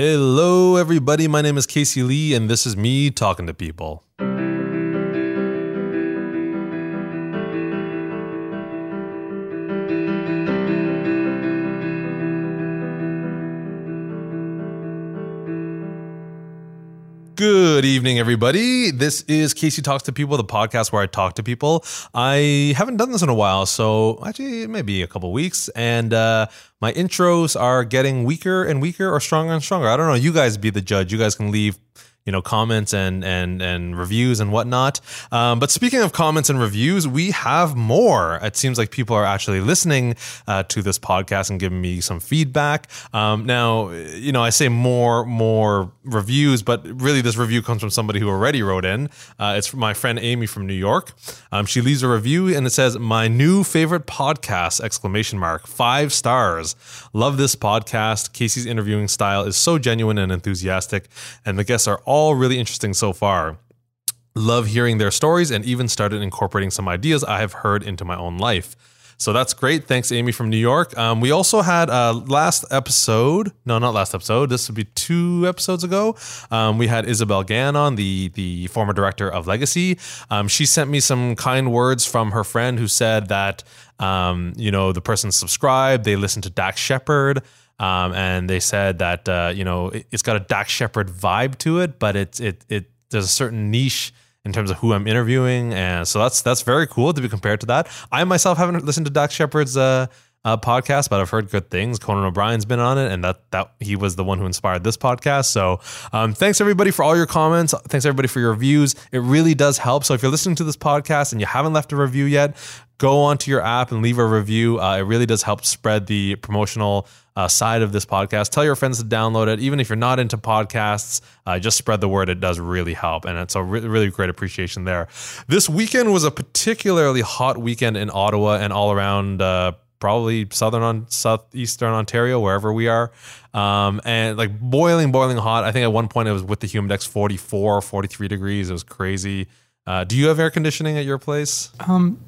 Hello, everybody. My name is Casey Lee, and this is me talking to people. Good evening, everybody. This is Casey Talks to People, the podcast where I talk to people. I haven't done this in a while, so actually, maybe a couple weeks. And uh, my intros are getting weaker and weaker or stronger and stronger. I don't know. You guys be the judge. You guys can leave you know comments and and and reviews and whatnot. Um, but speaking of comments and reviews, we have more. It seems like people are actually listening uh, to this podcast and giving me some feedback. Um, now, you know, I say more more reviews, but really this review comes from somebody who already wrote in. Uh, it's my friend Amy from New York. Um, she leaves a review and it says, "My new favorite podcast!" Exclamation mark. Five stars. Love this podcast. Casey's interviewing style is so genuine and enthusiastic, and the guests are all really interesting so far. Love hearing their stories and even started incorporating some ideas I have heard into my own life. So that's great. Thanks, Amy from New York. Um, we also had uh, last episode. No, not last episode. This would be two episodes ago. Um, we had Isabel Gann on, the the former director of Legacy. Um, she sent me some kind words from her friend who said that um, you know the person subscribed, they listened to Dax Shepard. Um, and they said that uh, you know it, has got a Dax Shepard vibe to it, but it's it it there's a certain niche in terms of who I'm interviewing, and so that's that's very cool to be compared to that. I myself haven't listened to Dax Shepard's uh, uh, podcast, but I've heard good things. Conan O'Brien's been on it, and that that he was the one who inspired this podcast. So, um, thanks everybody for all your comments. Thanks everybody for your reviews. It really does help. So, if you're listening to this podcast and you haven't left a review yet, go onto your app and leave a review. Uh, it really does help spread the promotional uh, side of this podcast. Tell your friends to download it. Even if you're not into podcasts, uh, just spread the word. It does really help. And it's a really, really great appreciation there. This weekend was a particularly hot weekend in Ottawa and all around. Uh, probably southern on southeastern Ontario, wherever we are. Um, and like boiling, boiling hot. I think at one point it was with the humidex 44, 43 degrees. It was crazy. Uh, do you have air conditioning at your place? Um,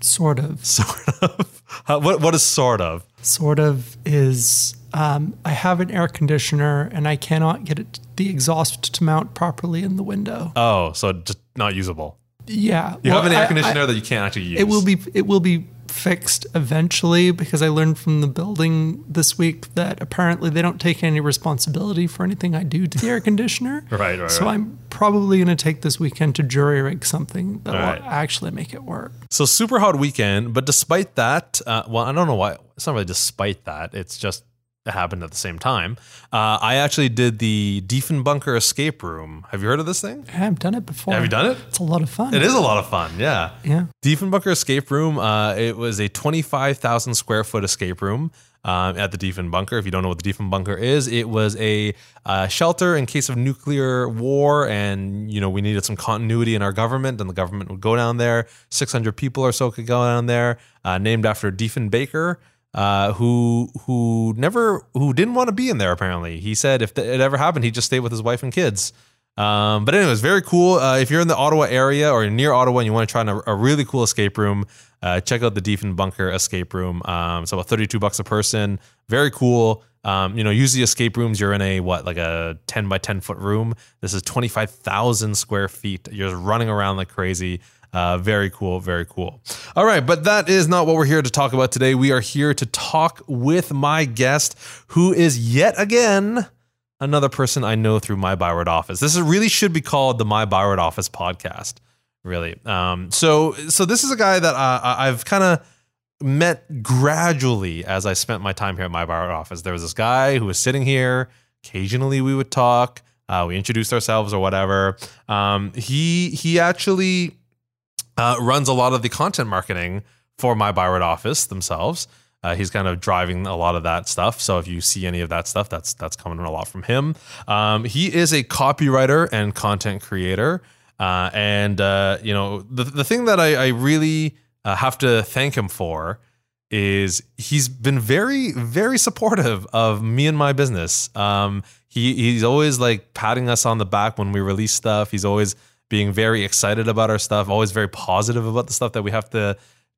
sort of. Sort of. How, what what is sort of? Sort of is um, I have an air conditioner and I cannot get it, the exhaust to mount properly in the window. Oh, so just not usable. Yeah, you well, have an air conditioner I, I, that you can't actually use. It will be it will be fixed eventually because I learned from the building this week that apparently they don't take any responsibility for anything I do to the air conditioner. right, right. So right. I'm probably going to take this weekend to jury rig something that right. will actually make it work. So super hot weekend, but despite that, uh, well, I don't know why. It's not really despite that. It's just happened at the same time. Uh, I actually did the Diefenbunker escape room. Have you heard of this thing? Yeah, I've done it before. Have you done it? It's a lot of fun. It is a lot of fun. Yeah. Yeah. Diefenbunker escape room. Uh, it was a twenty-five thousand square foot escape room. Um, at the Diefenbunker. If you don't know what the Diefenbunker is, it was a uh, shelter in case of nuclear war, and you know we needed some continuity in our government, and the government would go down there. Six hundred people or so could go down there, uh, named after Diefenbaker uh, who who never who didn't want to be in there. Apparently, he said if it ever happened, he'd just stay with his wife and kids. Um, but anyways, very cool. Uh, if you're in the Ottawa area or near Ottawa and you want to try a, a really cool escape room, uh, check out the Diefenbunker escape room. Um, so about 32 bucks a person. Very cool. Um, you know, usually escape rooms, you're in a what, like a 10 by 10 foot room. This is 25,000 square feet. You're just running around like crazy. Uh, very cool, very cool. All right, but that is not what we're here to talk about today. We are here to talk with my guest, who is yet again another person I know through my Byward office. This is, really should be called the My Byward Office podcast, really. Um, so, so this is a guy that uh, I've kind of met gradually as I spent my time here at my Byward office. There was this guy who was sitting here. Occasionally, we would talk. Uh, we introduced ourselves or whatever. Um, he he actually uh, runs a lot of the content marketing for my Byward office themselves. Uh, he's kind of driving a lot of that stuff. So if you see any of that stuff, that's that's coming a lot from him. Um, he is a copywriter and content creator. Uh, and uh, you know the the thing that I, I really uh, have to thank him for is he's been very very supportive of me and my business. Um, he he's always like patting us on the back when we release stuff. He's always being very excited about our stuff, always very positive about the stuff that we have to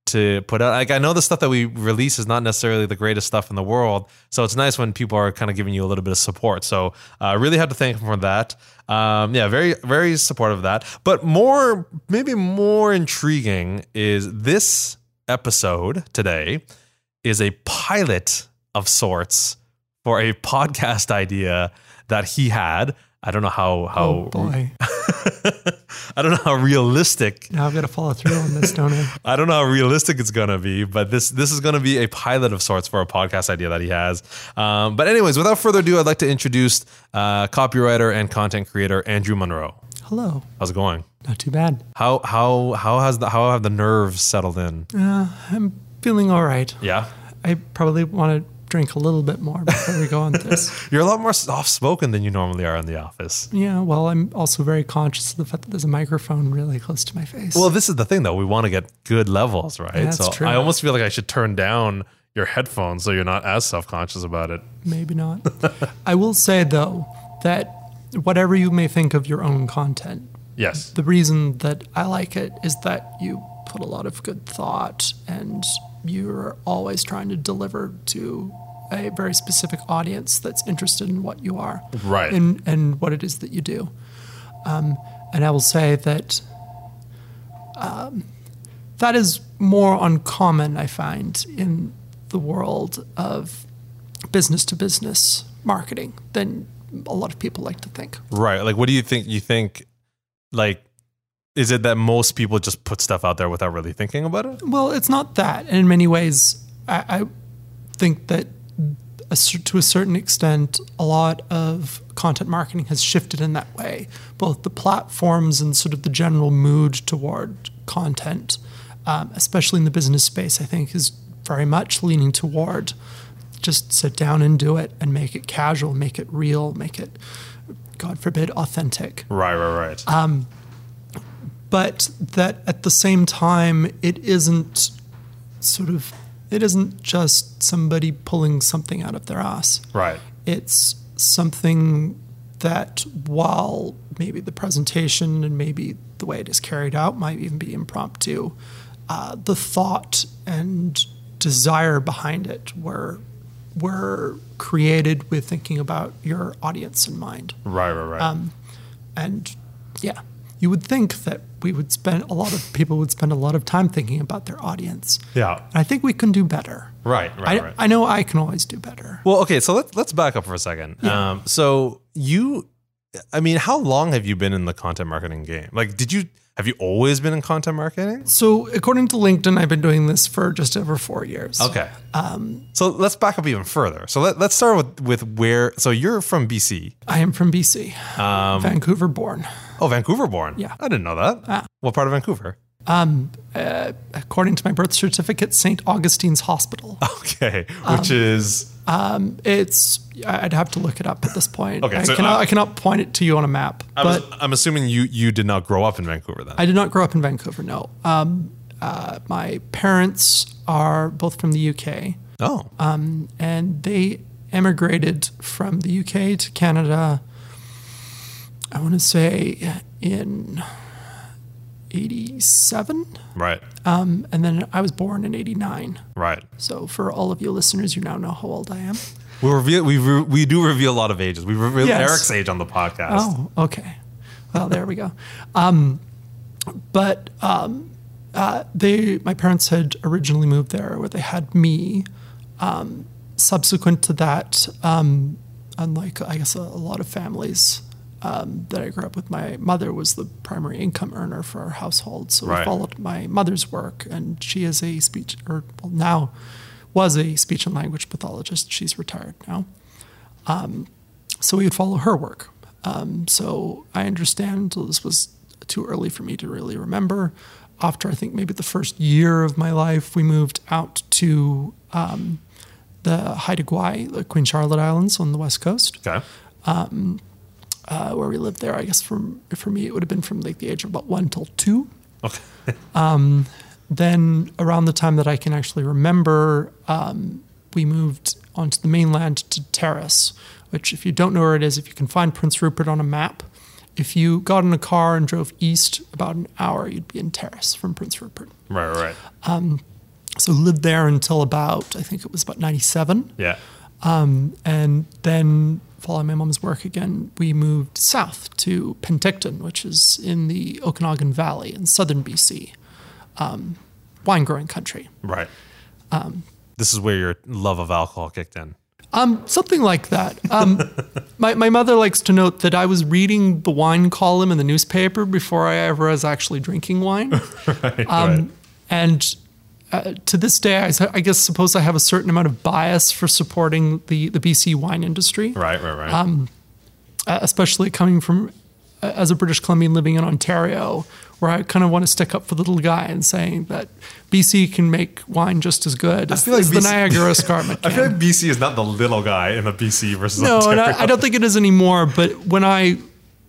to put out. Like I know the stuff that we release is not necessarily the greatest stuff in the world, so it's nice when people are kind of giving you a little bit of support. So I uh, really have to thank him for that. Um, yeah, very very supportive of that. But more, maybe more intriguing is this episode today is a pilot of sorts for a podcast idea that he had. I don't know how how Oh boy. I don't know how realistic Now I've got to follow through on this, don't I? I don't know how realistic it's gonna be, but this this is gonna be a pilot of sorts for a podcast idea that he has. Um, but anyways, without further ado, I'd like to introduce uh, copywriter and content creator Andrew Monroe. Hello. How's it going? Not too bad. How how how has the how have the nerves settled in? Uh, I'm feeling all right. Yeah, I probably want to drink a little bit more before we go on this. you're a lot more soft spoken than you normally are in the office. Yeah, well, I'm also very conscious of the fact that there's a microphone really close to my face. Well, this is the thing though. We want to get good levels, right? That's so true. I almost feel like I should turn down your headphones so you're not as self conscious about it. Maybe not. I will say, though, that whatever you may think of your own content, Yes. the reason that I like it is that you put a lot of good thought and you're always trying to deliver to a very specific audience that's interested in what you are Right. and, and what it is that you do. Um, and I will say that um, that is more uncommon, I find, in the world of business to business marketing than a lot of people like to think. Right. Like, what do you think? You think, like, is it that most people just put stuff out there without really thinking about it? Well, it's not that. And in many ways, I, I think that a, to a certain extent, a lot of content marketing has shifted in that way. Both the platforms and sort of the general mood toward content, um, especially in the business space, I think is very much leaning toward just sit down and do it and make it casual, make it real, make it, God forbid, authentic Right. Right. Right. But that at the same time it isn't sort of it isn't just somebody pulling something out of their ass right. it's something that while maybe the presentation and maybe the way it is carried out might even be impromptu uh, the thought and desire behind it were were created with thinking about your audience in mind Right. Right. Right. Um, and yeah, you would think that we would spend a lot of people would spend a lot of time thinking about their audience. yeah. I think we can do better. Right. Right. I, right. I know I can always do better. well, okay. So let's let's back up for a second. Um. So you, I mean, how long have you been in the content marketing game? Like, did you have you always been in content marketing? So, according to LinkedIn, I've been doing this for just over four years. Okay. Um. So let's back up even further. So let let's start with with where. So you're from BC. I am from BC, Vancouver born. Oh, Vancouver born. Yeah. I didn't know that. Ah. What part of Vancouver? According to my birth certificate, St. Augustine's Hospital. Okay. Um, Which is um It's I'd have to look it up at this point. Okay, I, so, cannot, uh, I cannot point it to you on a map. I'm, but I'm assuming you you did not grow up in Vancouver then. I did not grow up in Vancouver. No. Um, uh, my parents are both from the UK. oh. um, and they emigrated from the UK to Canada. I want to say in '87, right. um, and then I was born in '89. Right. So for all of you listeners, you now know how old I am. We reveal we re, we do reveal a lot of ages. We reveal Yes. Eric's age on the podcast. Oh, okay. Well, there we go. Um, but um, uh, they, my parents had originally moved there, where they had me. Um, subsequent to that, um, unlike I guess a, a lot of families um, that I grew up with, my mother was the primary income earner for our household, so Right. we followed my mother's work, and she is a speech or well, now was a speech and language pathologist. She's retired now so we would follow her work. Um, so I understand this was too early for me to really remember. After I think maybe the first year of my life, we moved out to um, the Haida Gwaii, the Queen Charlotte Islands on the west coast, Okay. Uh, where we lived there. I guess from for me, it would have been from like the age of about one till two. Okay. then around the time that I can actually remember, um, we moved onto the mainland to Terrace, which, if you don't know where it is, if you can find Prince Rupert on a map, if you got in a car and drove east about an hour, you'd be in Terrace from Prince Rupert. Right. Right. so lived there until about I think it was about ninety seven. Yeah. And then, following my mom's work again, we moved south to Penticton, which is in the Okanagan Valley in southern BC, um, wine growing country. Right. this is where your love of alcohol kicked in. Um, something like that. Um, my, my mother likes to note that I was reading the wine column in the newspaper before I ever was actually drinking wine. right. Um, And uh, to this day, I guess suppose I have a certain amount of bias for supporting the, the BC wine industry. right. Right. Right. um, uh, especially coming from uh, as a British Columbian living in Ontario, where I kind of want to stick up for the little guy and saying that BC can make wine just as good as, feel like as the Niagara Escarpment I feel like BC is not the little guy in the BC versus no, and Ontario. I, I don't think it is anymore. But when I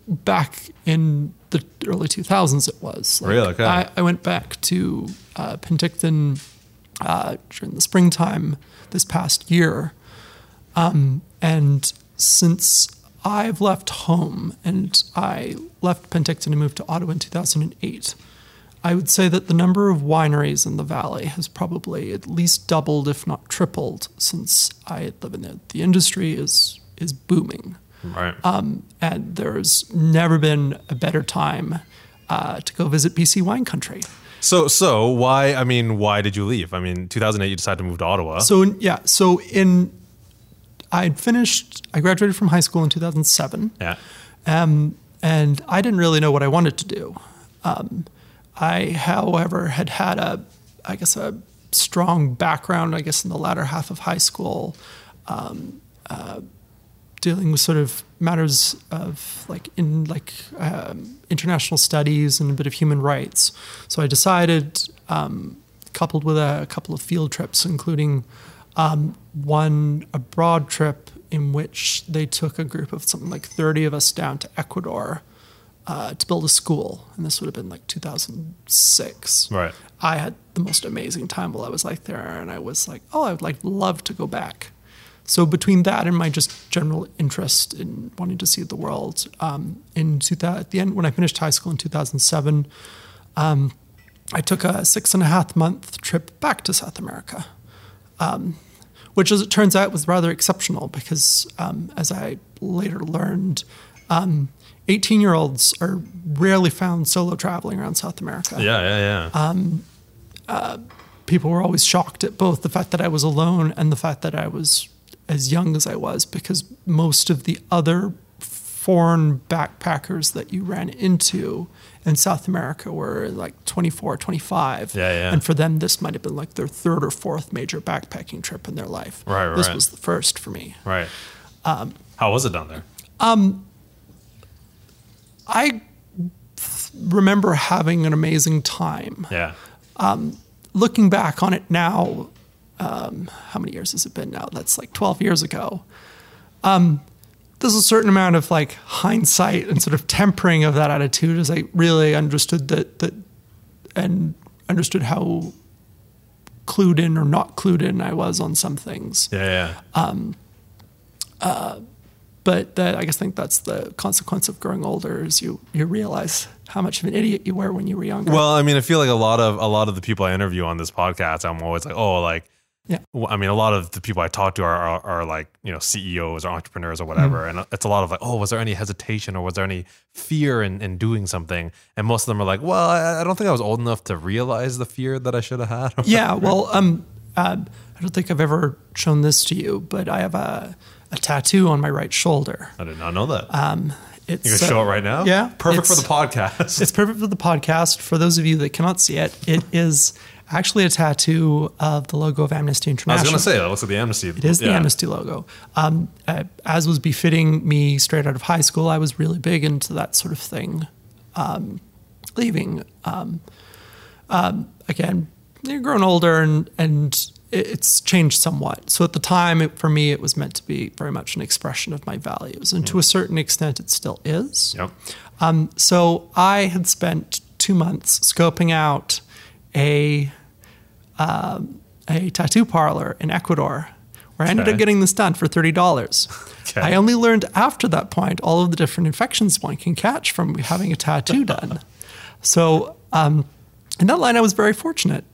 back in the early 2000s, it was. Like, Really? Okay. I, I went back to uh, Penticton uh, during the springtime this past year, um, and since I've left home and I left Penticton and moved to Ottawa in 2008. I would say that the number of wineries in the valley has probably at least doubled, if not tripled, since I live in there. The industry is is booming, right. um, and there's never been a better time uh, to go visit BC wine country. So so why? I mean, why did you leave? I mean, 2008, you decided to move to Ottawa. So yeah, so in I'd finished. I graduated from high school in 2007. yeah. Um, and I didn't really know what I wanted to do. Um, I, however, had had a, I guess, a strong background, I guess, in the latter half of high school, um, uh, dealing with sort of matters of like in like um, international studies and a bit of human rights. So I decided, um, coupled with a couple of field trips, including um, one abroad trip in which they took a group of something like 30 of us down to Ecuador uh, to build a school. And this would have been like 2006. Right. I had the most amazing time while I was like there, and I was like, oh, I would like love to go back. So between that and my just general interest in wanting to see the world, um, in 2000, at the end when I finished high school in 2007, um, I took a six and a half month trip back to South America, um, which, as it turns out, was rather exceptional because, um, as I later learned, 18 year olds are rarely found solo traveling around South America Yeah. Yeah. Yeah. people were always shocked at both the fact that I was alone and the fact that I was as young as I was because most of the other foreign backpackers that you ran into in South America were like 24, 25. Yeah, yeah. And for them, this might have been like their third or fourth major backpacking trip in their life. Right, This was the first for me. right. Um, How was it down there? Um, I remember having an amazing time. Yeah. Um, looking back on it now, um, how many years has it been now? That's like 12 years ago. Um, there's a certain amount of like hindsight and sort of tempering of that attitude as I really understood that, that and understood how clued in or not clued in I was on some things. Yeah. Yeah. But that, I guess think that's the consequence of growing older is you, you realize how much of an idiot you were when you were younger. Well, I mean, I feel like a lot of a lot of the people I interview on this podcast, I'm always like, oh, like, Yeah. I mean, a lot of the people I talk to are, are, are like, you know, CEOs or entrepreneurs or whatever, and it's a lot of like, oh, was there any hesitation or was there any fear in, in doing something? And most of them are like, well, I, I don't think I was old enough to realize the fear that I should have had. Yeah, well, um, uh, I don't think I've ever shown this to you, but I have a, a tattoo on my right shoulder. I did not know that. It's you can show uh, it right now. yeah, perfect for the podcast. It's perfect for the podcast. For those of you that cannot see it, it is actually a tattoo of the logo of Amnesty International. I was going to say that looks like the amnesty. It is the Amnesty logo. Um, uh, as was befitting me straight out of high school, I was really big into that sort of thing. Um, leaving, um, um, again, you're grown older and, and it's changed somewhat. So at the time, it, for me, it was meant to be very much an expression of my values. And to a certain extent, it still is. Yep. Um, so I had spent two months scoping out a um, a tattoo parlor in Ecuador, where I ended Okay. up getting this done for thirty dollars. Okay. I only learned after that point all of the different infections one can catch from having a tattoo done. So um, in that line, I was very fortunate.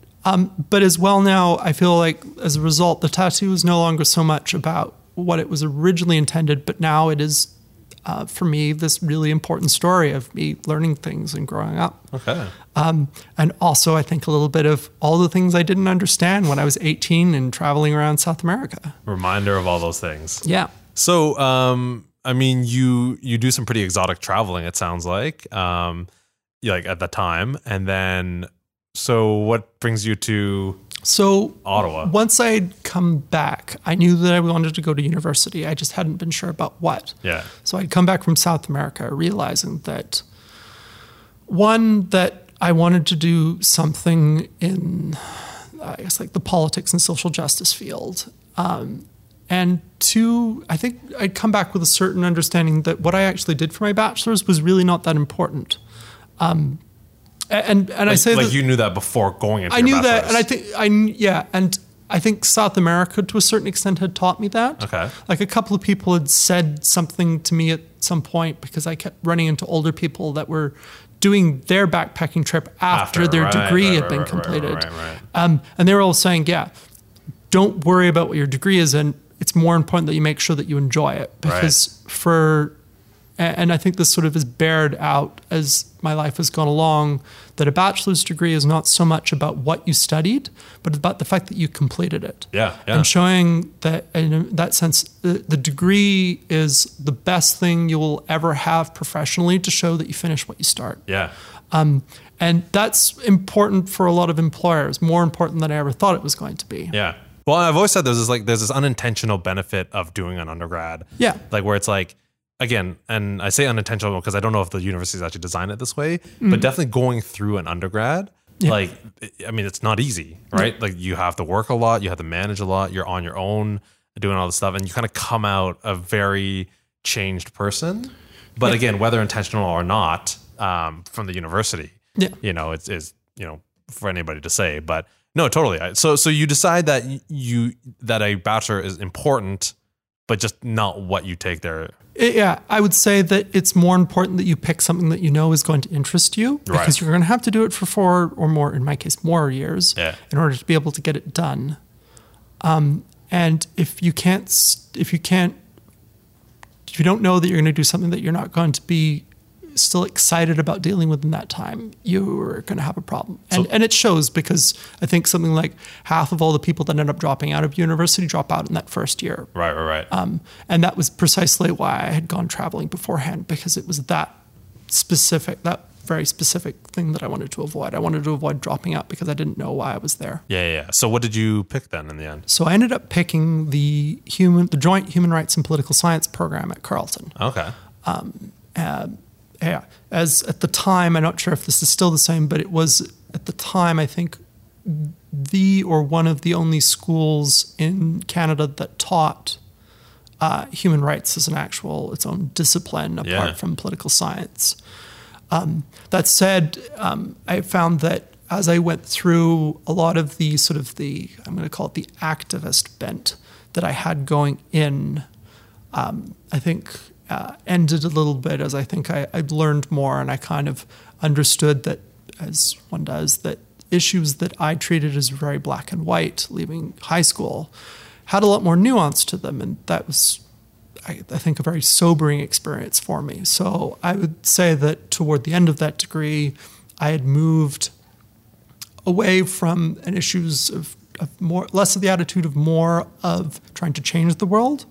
but as well now i feel like as a result the tattoo is no longer so much about what it was originally intended but now it is uh, for me this really important story of me learning things and growing up Okay. Um, and also i think a little bit of all the things i didn't understand when i was 18 and traveling around south america Reminder of all those things. yeah So, um, I mean, you you do some pretty exotic traveling. It sounds like, um, like at the time, and then, so what brings you to so Ottawa? once i'd come back i knew that i wanted to go to university i just hadn't been sure about what Yeah, So I'd come back from South America realizing that one, that I wanted to do something in, I guess, like the politics and social justice field. Um, and two, I think I'd come back with a certain understanding that what I actually did for my bachelor's was really not that important. Um, and and I say like you knew that before going into. I knew that, and I think I yeah, and I think South America to a certain extent had taught me that. Okay. Like a couple of people had said something to me at some point because I kept running into older people that were doing their backpacking trip after, After, their right, degree right, had been completed. Um, and they were all saying, yeah, don't worry about what your degree is, and it's more important that you make sure that you enjoy it because for and I think this sort of is bared out as my life has gone along that a bachelor's degree is not so much about what you studied, but about the fact that you completed it. Yeah, yeah. And showing that in that sense, the, the degree is the best thing you will ever have professionally to show that you finish what you start. yeah, Um, and that's important for a lot of employers, more important than I ever thought it was going to be. yeah. Well, I've always said there's this like there's this unintentional benefit of doing an undergrad. Yeah. like where it's like again and i say unintentional because i don't know if the universities actually design it this way Mm-hmm. but definitely going through an undergrad like i mean it's not easy right? Like you have to work a lot you have to manage a lot you're on your own doing all this stuff and you kind of come out a very changed person. But again whether intentional or not um, from the university Yeah. you know it's is you know for anybody to say but no totally so so you decide that you that a bachelor is important but just not what you take there Yeah, I would say that it's more important that you pick something that you know is going to interest you because Right. you're going to have to do it for four or more, in my case, more years Yeah. in order to be able to get it done. Um, and if you can't, if you can't, if you don't know that you're going to do something that you're not going to be still excited about dealing with in that time, you're going to have a problem. And, and it shows because I think something like half of all the people that end up dropping out of university drop out in that first year. Right, right, right. Um, and that was precisely why I had gone traveling beforehand because it was that specific, that very specific thing that I wanted to avoid. I wanted to avoid dropping out because I didn't know why I was there. yeah, yeah, yeah. So what did you pick then in the end? So I ended up picking the human, the Joint Human Rights and Political Science program at Carleton. Okay. Yeah, as at the time, I'm not sure if this is still the same, but it was at the time I think the or one of the only schools in Canada that taught uh, human rights as an actual its own discipline apart Yeah. from political science. Um, that said, um, I found that as I went through a lot of the sort of the I'm going to call it the activist bent that I had going in, um, I think uh, ended a little bit as I think I, I learned more and I kind of understood that, as one does, that issues that I treated as very black and white leaving high school had a lot more nuance to them. And that was, I, I think, a very sobering experience for me. So I would say that toward the end of that degree, I had moved away from an issues of, of more less of the attitude of more of trying to change the world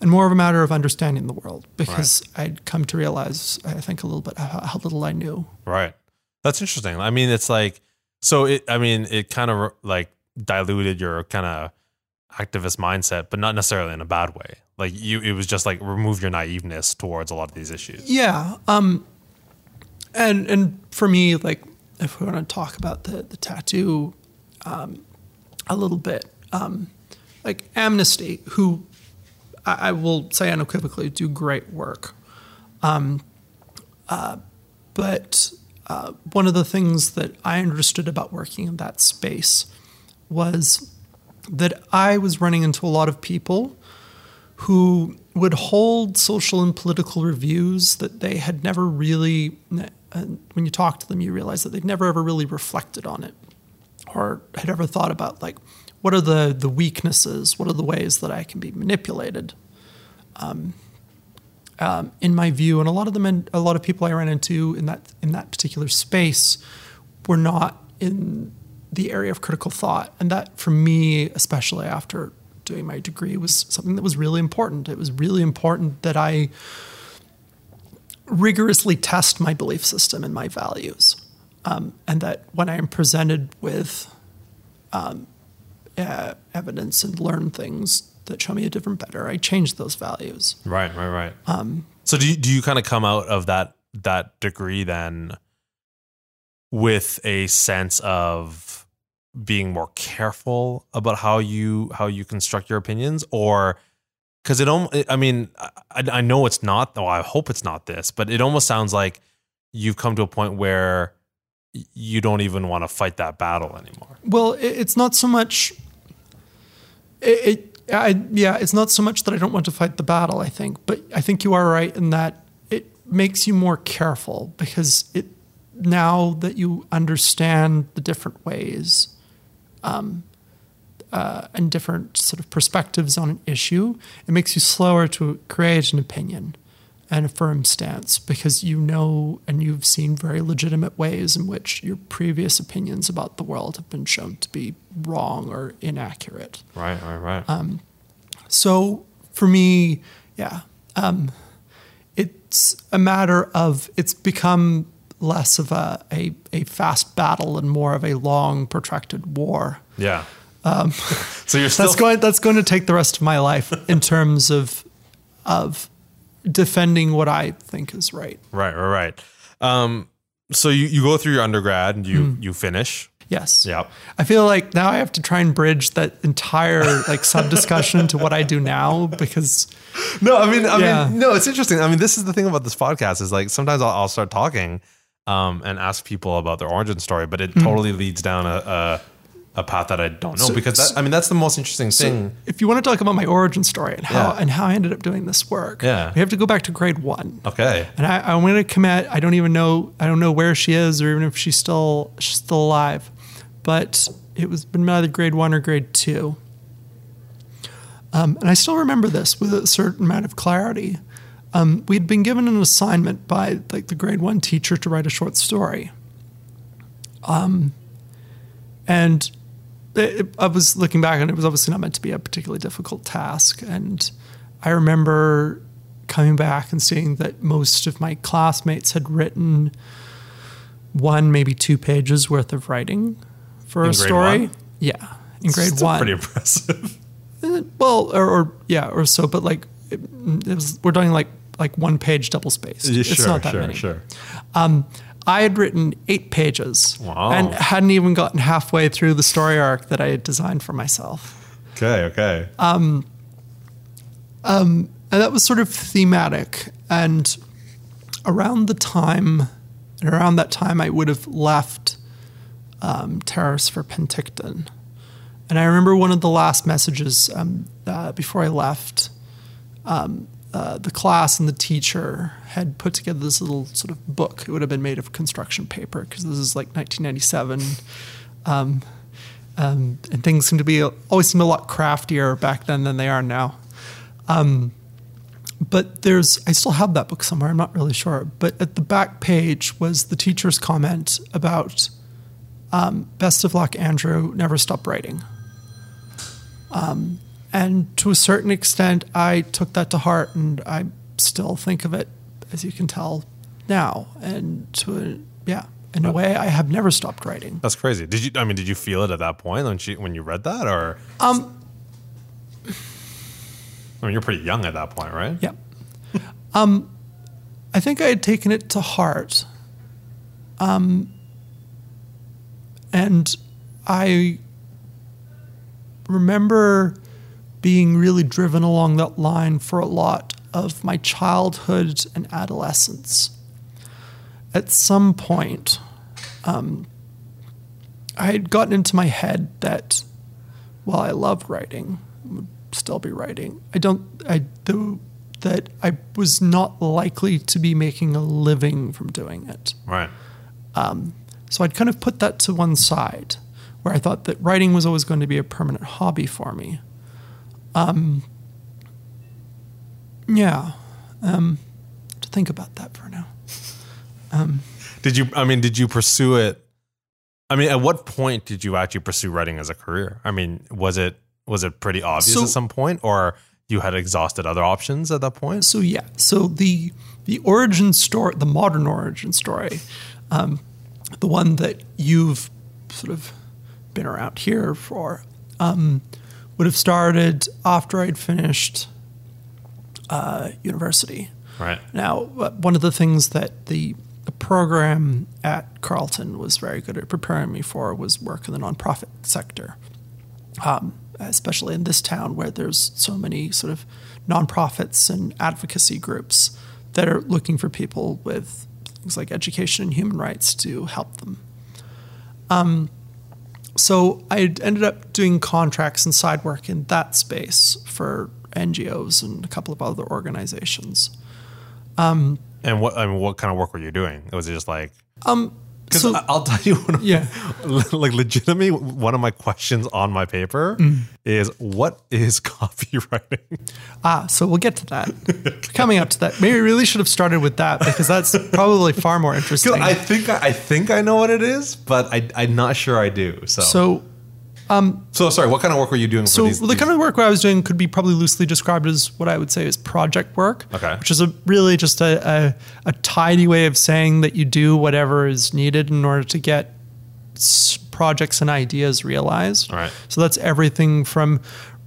and more of a matter of understanding the world because I'd come to realize I think a little bit how, how little I knew. Right. That's interesting. I mean, it's like so it I mean, it kind of like diluted your kind of activist mindset, but not necessarily in a bad way. Like you it was just like remove your naiveness towards a lot of these issues. Yeah. Um and and for me like if we want to talk about the the tattoo um a little bit um like Amnesty who I, I will say unequivocally do great work. Um uh but uh, one of the things that I understood about working in that space was that I was running into a lot of people who would hold social and political reviews that they had never really, and when you talk to them, you realize that they'd never ever really reflected on it. or had ever thought about like what are the the weaknesses, what are the ways that I can be manipulated. Um, um, in my view, and a lot of them, a lot of people I ran into in that in that particular space, were not in the area of critical thought, and that for me, especially after doing my degree, was something that was really important. It was really important that I rigorously test my belief system and my values, um, and that when I am presented with um, uh, evidence and learn things that show me a different better, I change those values. Right, right, right. Um, so do you, do you kind of come out of that that degree then with a sense of being more careful about how you how you construct your opinions or because it almost i mean I, I know it's not though i hope it's not this but it almost sounds like you've come to a point where you don't even want to fight that battle anymore well it's not so much it, it I, yeah, it's not so much that I don't want to fight the battle, I think, but I think you are right in that it makes you more careful because it now that you understand the different ways um, uh, and different sort of perspectives on an issue, it makes you slower to create an opinion and a firm stance because you know and you've seen very legitimate ways in which your previous opinions about the world have been shown to be wrong or inaccurate. Right, right, right. Um, so for me, yeah, um, it's a matter of it's become less of a, a, a fast battle and more of a long protracted war. Yeah. Um, so you're still that's going that's going to take the rest of my life in terms of of defending what I think is right. Right, right, right. Um, so you, you go through your undergrad and you mm. you finish. Yes. Yep. I feel like now I have to try and bridge that entire like sub discussion to what I do now because. No, I mean, I yeah. mean, no, it's interesting. I mean, this is the thing about this podcast is like sometimes I'll, I'll start talking um, and ask people about their origin story, but it mm. totally leads down a, a a path that I don't know so, because that, I mean that's the most interesting so thing. If you want to talk about my origin story and how yeah. and how I ended up doing this work, yeah. we have to go back to grade one. Okay. And I, I'm going to commit. I don't even know. I don't know where she is or even if she's still she's still alive, but it was been either grade one or grade two. Um, and I still remember this with a certain amount of clarity. Um, we'd been given an assignment by like the grade one teacher to write a short story. Um, and it, I was looking back and it was obviously not meant to be a particularly difficult task. And I remember coming back and seeing that most of my classmates had written one, maybe two pages worth of writing for in a story. One? Yeah, in grade Still one. Pretty impressive. Uh, well, or, or, yeah, or so, but like it, it was, we're doing like like one page double space. Yeah, it's sure, not that sure, many. Sure. Um, I had written eight pages wow. and hadn't even gotten halfway through the story arc that I had designed for myself. Okay, okay. Um, um, and that was sort of thematic. And around the time, around that time, I would have left um, Terrace for Penticton. And I remember one of the last messages um, uh, before I left. Um, uh, the class and the teacher had put together this little sort of book. It would have been made of construction paper because this is like 1997. Um, um, and things seem to be always seem a lot craftier back then than they are now. Um, but there's, I still have that book somewhere. I'm not really sure. But at the back page was the teacher's comment about um, best of luck, Andrew. Never stop writing. Um, and to a certain extent, I took that to heart, and I still think of it, as you can tell, now. And to a, yeah, in a way, I have never stopped writing. That's crazy. Did you? I mean, did you feel it at that point when she when you read that, or? Um. I mean, you're pretty young at that point, right? Yeah. um, I think I had taken it to heart. Um. And I remember being really driven along that line for a lot of my childhood and adolescence. At some point, um, I had gotten into my head that while I loved writing, I would still be writing. I don't. I do that. I was not likely to be making a living from doing it. Right. Um, so I'd kind of put that to one side where I thought that writing was always going to be a permanent hobby for me. Um, yeah, um, to think about that for now. Did you? I mean, did you pursue it? I mean, at what point did you actually pursue writing as a career? I mean, was it was it pretty obvious So- at some point, or you had exhausted other options at that point? So yeah, so the the origin story, the modern origin story, um, the one that you've sort of been around here for, um, would have started after I'd finished uh, university. Right. Now, one of the things that the, the program at Carleton was very good at preparing me for was work in the nonprofit sector, um, especially in this town where there's so many sort of nonprofits and advocacy groups that are looking for people with things like education and human rights to help them. Um, so I ended up doing contracts and side work in that space for NGOs and a couple of other organizations. And what I mean, what kind of work were you doing? Was it just like? Um, Because so I'll tell you, one of, Yeah. like legitimately, one of my questions on my paper Mm. is, "What is copywriting?" ah, so we'll get to that. Coming up to that, maybe we really should have started with that because that's probably far more interesting. I think I, I think I know what it is, but I, I'm not sure I do. So, so, so, sorry. What kind of work were you doing? so for these, the these- kind of work I was doing could be probably loosely described as what I would say is project work. Okay. Which is a really just a, a, a tidy way of saying that you do whatever is needed in order to get projects and ideas realized. All right. So that's everything from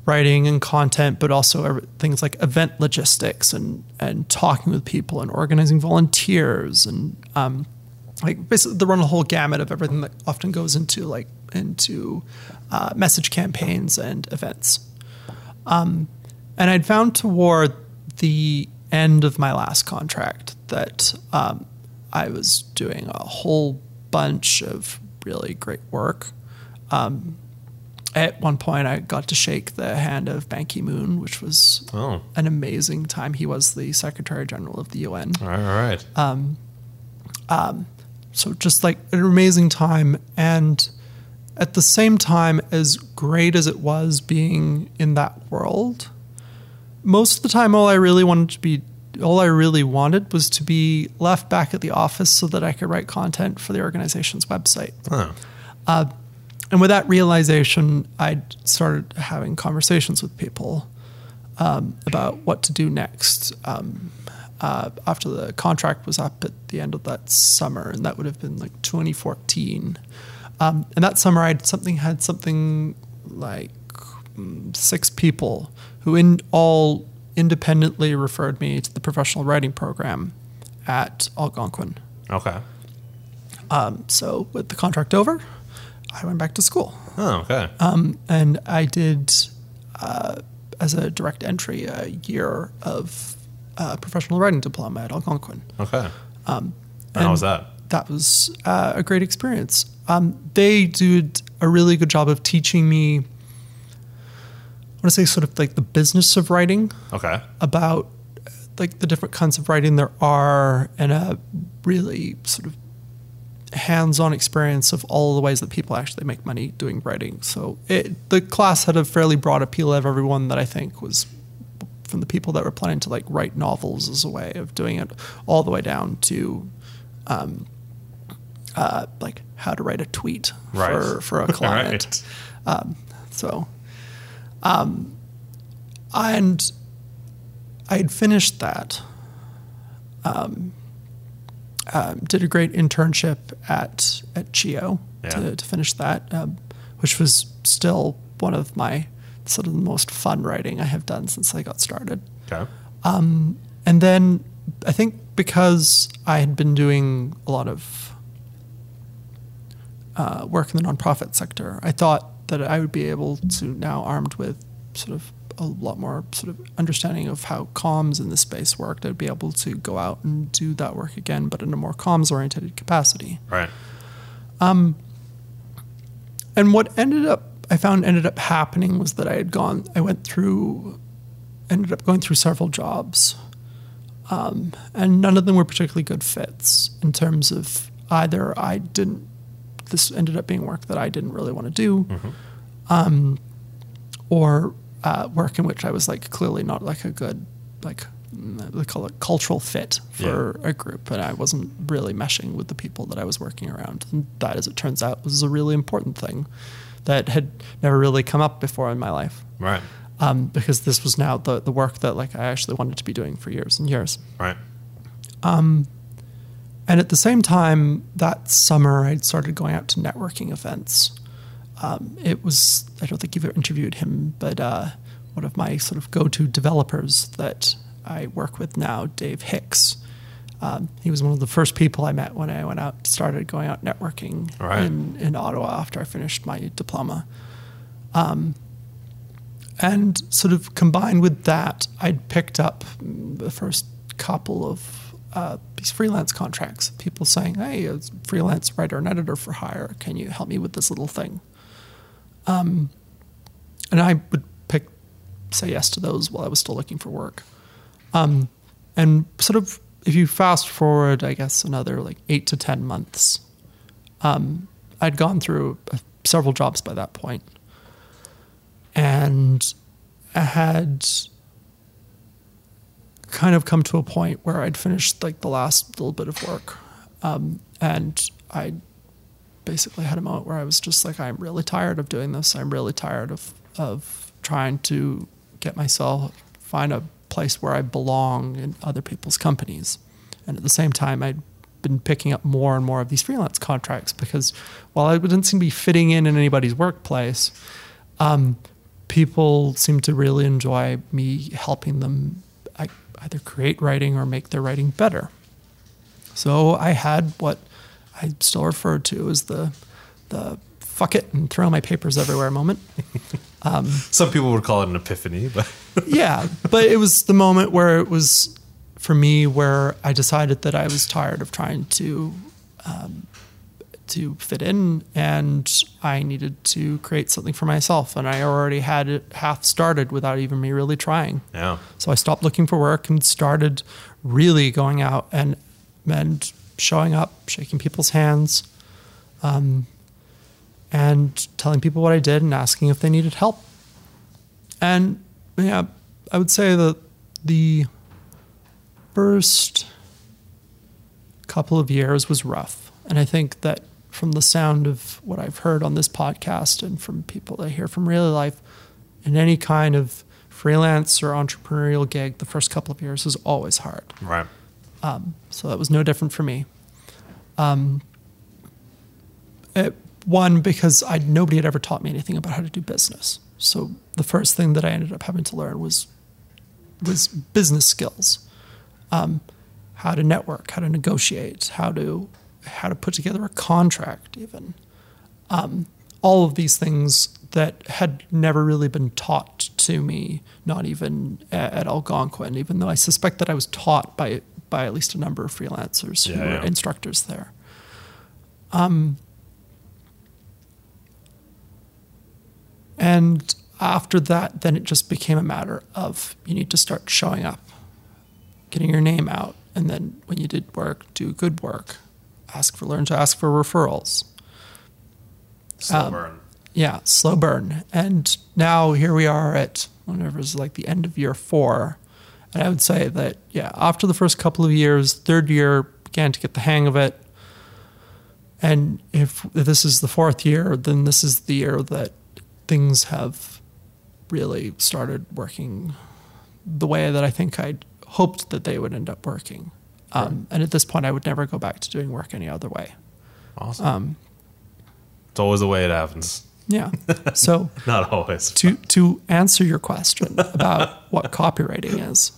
writing and content, but also things like event logistics and and talking with people and organizing volunteers and um, like basically the run a whole gamut of everything that often goes into like into uh, message campaigns and events. Um, and I'd found toward the end of my last contract that um, I was doing a whole bunch of really great work. Um, at one point, I got to shake the hand of Ban Ki moon, which was Oh, an amazing time. He was the Secretary General of the UN. all right, all right. So just like an amazing time. And at the same time, as great as it was being in that world, most of the time, all I really wanted to be, all I really wanted was to be left back at the office so that I could write content for the organization's website. Oh, And with that realization, I started having conversations with people um, about what to do next. Um, uh, after the contract was up at the end of that summer, and that would have been like 2014. Um, and that summer, I had something had something like mm, six people who in all independently referred me to the professional writing program at Algonquin. okay. So with the contract over, I went back to school Oh, okay. and I did uh, as a direct entry a year of uh, professional writing diploma at Algonquin. okay. and how was that? That was uh, a great experience. Um, they did a really good job of teaching me. I want to say sort of like the business of writing Okay. about like the different kinds of writing there are and a really sort of hands-on experience of all the ways that people actually make money doing writing. So it, the class had a fairly broad appeal of everyone that I think was from the people that were planning to like write novels as a way of doing it all the way down to um, uh, like how to write a tweet Right. for, for a client. Right. So, um, and I had finished that. Um, um, did a great internship at at CHEO Yeah. to, to finish that, um, which was still one of my sort of the most fun writing I have done since I got started. Okay. And then I think because I had been doing a lot of uh, work in the nonprofit sector, I thought that I would be able to now, armed with sort of a lot more sort of understanding of how comms in this space worked, I'd be able to go out and do that work again, but in a more comms oriented capacity. Right. And what ended up, I found ended up happening was that I had gone, I went through, ended up going through several jobs. Um, and none of them were particularly good fits in terms of either I didn't this ended up being work that I didn't really want to do, um, or uh, work in which I was like clearly not like a good like they call it cultural fit for a group, and I wasn't really meshing with the people that I was working around. And that, as it turns out, was a really important thing that had never really come up before in my life. Right. Um, because this was now the the work that like I actually wanted to be doing for years and years. Right. And at the same time, that summer, I'd started going out to networking events. Um, it was, I don't think you've interviewed him, but uh, one of my sort of go to developers that I work with now, Dave Hicks. Um, he was one of the first people I met when I went out, started going out networking Right. in, in Ottawa after I finished my diploma. Um, and sort of combined with that, I'd picked up the first couple of uh, these freelance contracts. People saying, "Hey, a freelance writer and editor for hire, can you help me with this little thing?" Um, and I would pick, say yes to those while I was still looking for work. Um, and sort of, if you fast forward, I guess another like eight to ten months, um, I'd gone through uh, several jobs by that point and I had kind of come to a point where I'd finished like the last little bit of work, um, and I basically had a moment where I was just like, I'm really tired of doing this. I'm really tired of of trying to get myself find a place where I belong in other people's companies, and at the same time, I'd been picking up more and more of these freelance contracts because while I didn't seem to be fitting in in anybody's workplace, um, people seem to really enjoy me helping them either create writing or make their writing better. So I had what I still refer to as the the fuck it and throw my papers everywhere moment. Some people would call it an epiphany, but yeah, but it was the moment where it was for me where I decided that I was tired of trying to um, to fit in, and I needed to create something for myself. And I already had it half started without even me really trying. yeah. So I stopped looking for work and started really going out and and showing up, shaking people's hands, um, and telling people what I did and asking if they needed help. And yeah, I would say that the first couple of years was rough. And I think that from the sound of what I've heard on this podcast and from people I hear from real life, in any kind of freelance or entrepreneurial gig, the first couple of years is always hard. Right. So that was no different for me. Um, it- one, because I nobody had ever taught me anything about how to do business. So the first thing that I ended up having to learn was was business skills, um, how to network, how to negotiate, how to how to put together a contract, even um, all of these things that had never really been taught to me, not even at, at Algonquin, even though I suspect that I was taught by by at least a number of freelancers who Yeah, were yeah. instructors there. Um, and after that, then it just became a matter of you need to start showing up, getting your name out, and then when you did work, do good work, ask for learn to ask for referrals. Slow Um, burn. Yeah, slow burn. And now here we are at whatever is like the end of year four. And I would say that, yeah, after the first couple of years, third year began to get the hang of it. And if this is the fourth year, then this is the year that things have really started working the way that I think I'd hoped that they would end up working. Um, and at this point, I would never go back to doing work any other way. Awesome. Um, it's always the way it happens. Yeah. So Not always. to to answer your question about what copywriting is.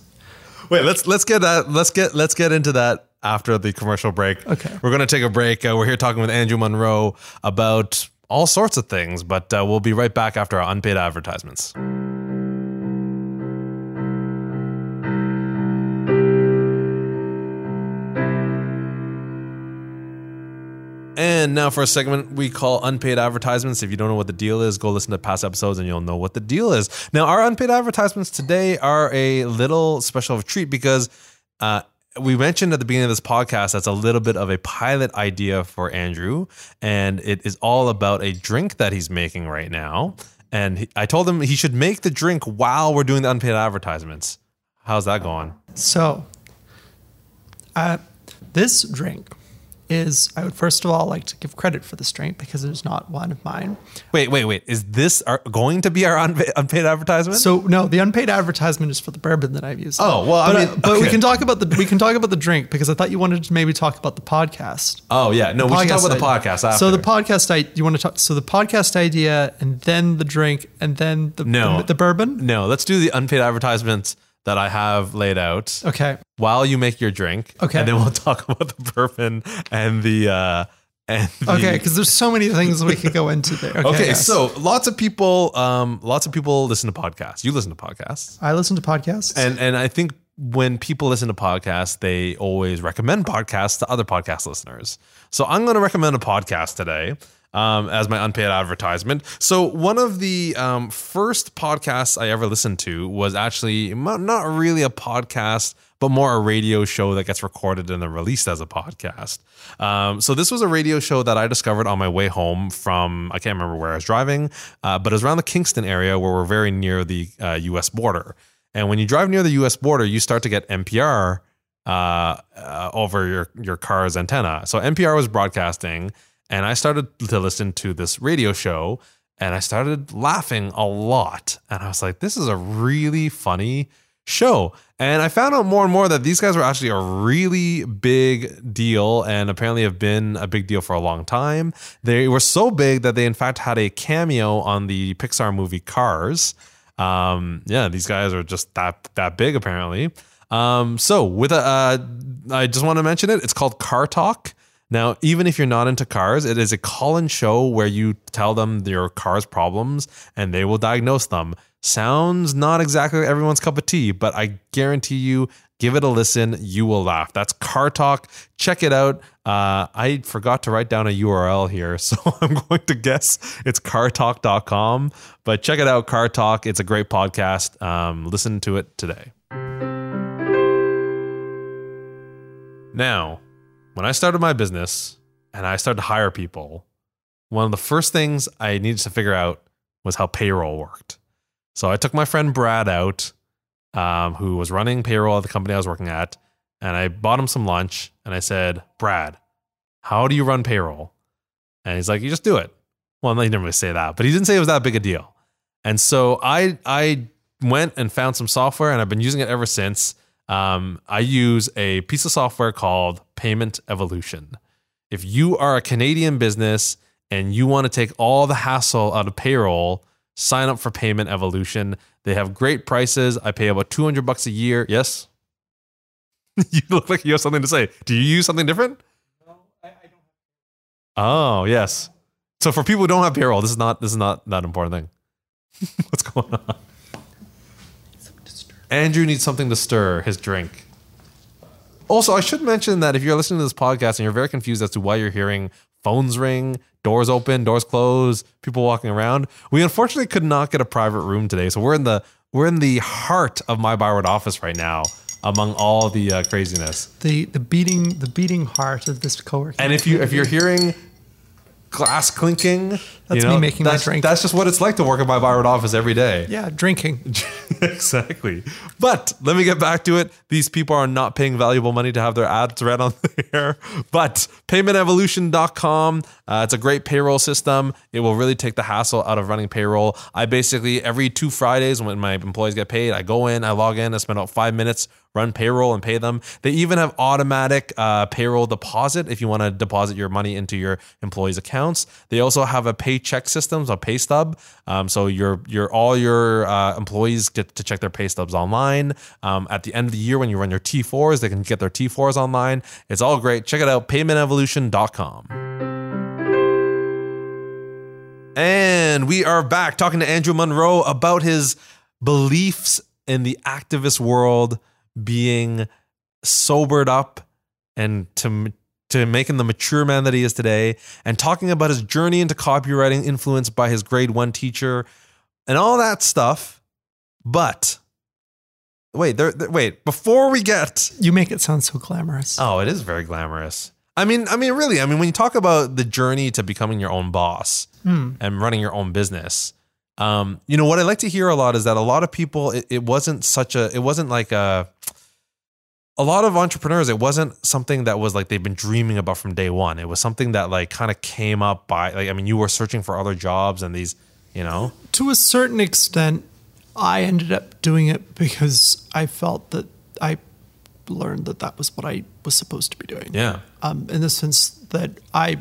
Wait, let's let's get that. Let's get let's get into that after the commercial break. Okay. We're gonna take a break. Uh, we're here talking with Andrew Monroe about all sorts of things, but uh, we'll be right back after our unpaid advertisements. And now for a segment we call unpaid advertisements. If you don't know what the deal is, go listen to past episodes and you'll know what the deal is. Now, our unpaid advertisements today are a little special of a treat because uh, we mentioned at the beginning of this podcast that's a little bit of a pilot idea for Andrew, and it is all about a drink that he's making right now. And he, I told him he should make the drink while we're doing the unpaid advertisements. How's that going? So, uh, this drink is, I would first of all like to give credit for the drink because it is not one of mine. Wait, wait, wait. Is this our, going to be our unpaid, unpaid advertisement? So no, the unpaid advertisement is for the bourbon that I've used. Oh, well, I but, mean, uh, but we can talk about the we can talk about the drink because I thought you wanted to maybe talk about the podcast. oh yeah, no, we should talk about the podcast after. So the podcast, I you want to talk? So the podcast idea, and then the drink, and then the No. the, the bourbon. no, let's do the unpaid advertisements that I have laid out. Okay, while you make your drink. Okay. And then we'll talk about the bourbon and the uh and the, okay, because there's so many things we could go into there. Okay, Okay, yes. so lots of people um lots of people listen to podcasts. You listen to podcasts. I listen to podcasts. And and I think when people listen to podcasts, they always recommend podcasts to other podcast listeners. So I'm going to recommend a podcast today um, as my unpaid advertisement. So one of the um, first podcasts I ever listened to was actually not really a podcast, but more a radio show that gets recorded and then released as a podcast. Um, so this was a radio show that I discovered on my way home from I can't remember where I was driving, uh, but it was around the Kingston area where we're very near the uh, U.S. border. And when you drive near the U.S. border, you start to get NPR uh, uh, over your your car's antenna. So NPR was broadcasting, and I started to listen to this radio show, and I started laughing a lot. And I was like, "This is a really funny show." And I found out more and more that these guys were actually a really big deal, and apparently have been a big deal for a long time. They were so big that they, in fact, had a cameo on the Pixar movie Cars. Um, yeah, these guys are just that that big apparently. Um, so with a, uh, I just want to mention it. It's called Car Talk. Now, even if you're not into cars, it is a call-in show where you tell them your car's problems and they will diagnose them. Sounds not exactly everyone's cup of tea, but I guarantee you, give it a listen. You will laugh. That's Car Talk. Check it out. Uh, I forgot to write down a URL here, so I'm going to guess it's cartalk.com. But check it out, Car Talk. It's a great podcast. Um, listen to it today. Now, when I started my business and I started to hire people, one of the first things I needed to figure out was how payroll worked. So I took my friend Brad out, um, who was running payroll at the company I was working at, and I bought him some lunch and I said, Brad, how do you run payroll? And he's like, you just do it. Well, he didn't really say that, but he didn't say it was that big a deal. And so I I went and found some software and I've been using it ever since. Um, I use a piece of software called Payment Evolution. If you are a Canadian business and you want to take all the hassle out of payroll, sign up for Payment Evolution. They have great prices. I pay about 200 bucks a year. Yes? you look like you have something to say. Do you use something different? Oh, yes. So for people who don't have payroll, this is not this is not that important thing. What's going on? Andrew needs something to stir his drink. Also, I should mention that if you're listening to this podcast and you're very confused as to why you're hearing phones ring, doors open, doors close, people walking around, we unfortunately could not get a private room today. So we're in the we're in the heart of my Byward office right now, among all the uh, craziness. the the beating the beating heart of this coworking. And if you if you're hearing glass clinking, That's you me know, making my that's, drink. That's just what it's like to work at my Byward office every day. yeah, drinking. exactly. But let me get back to it. These people are not paying valuable money to have their ads read on there. But paymentevolution.com, uh, it's a great payroll system. It will really take the hassle out of running payroll. I basically, every two Fridays when my employees get paid, I go in, I log in, I spend about five minutes, run payroll and pay them. They even have automatic uh, payroll deposit if you want to deposit your money into your employees' accounts. They also have a paycheck system, so pay stub. Um, so your your all your uh, employees get to check their pay stubs online. Um, at the end of the year, when you run your T4s, they can get their T4s online. It's all great. Check it out, paymentevolution.com. And we are back talking to Andrew Monroe about his beliefs in the activist world being sobered up and to to making the mature man that he is today and talking about his journey into copywriting influenced by his grade 1 teacher and all that stuff but wait, there, there- wait, before we get You make it sound so glamorous. Oh, it is very glamorous. I mean, I mean, really. I mean, when you talk about the journey to becoming your own boss hmm. and running your own business, um, you know what I like to hear a lot is that a lot of people, it, it wasn't such a, it wasn't like a, a lot of entrepreneurs, it wasn't something that was like they've been dreaming about from day one. It was something that like kind of came up by, like, I mean, you were searching for other jobs and these, you know, to a certain extent, I ended up doing it because I felt that I learned that that was what I was supposed to be doing. yeah, Um, in the sense that I,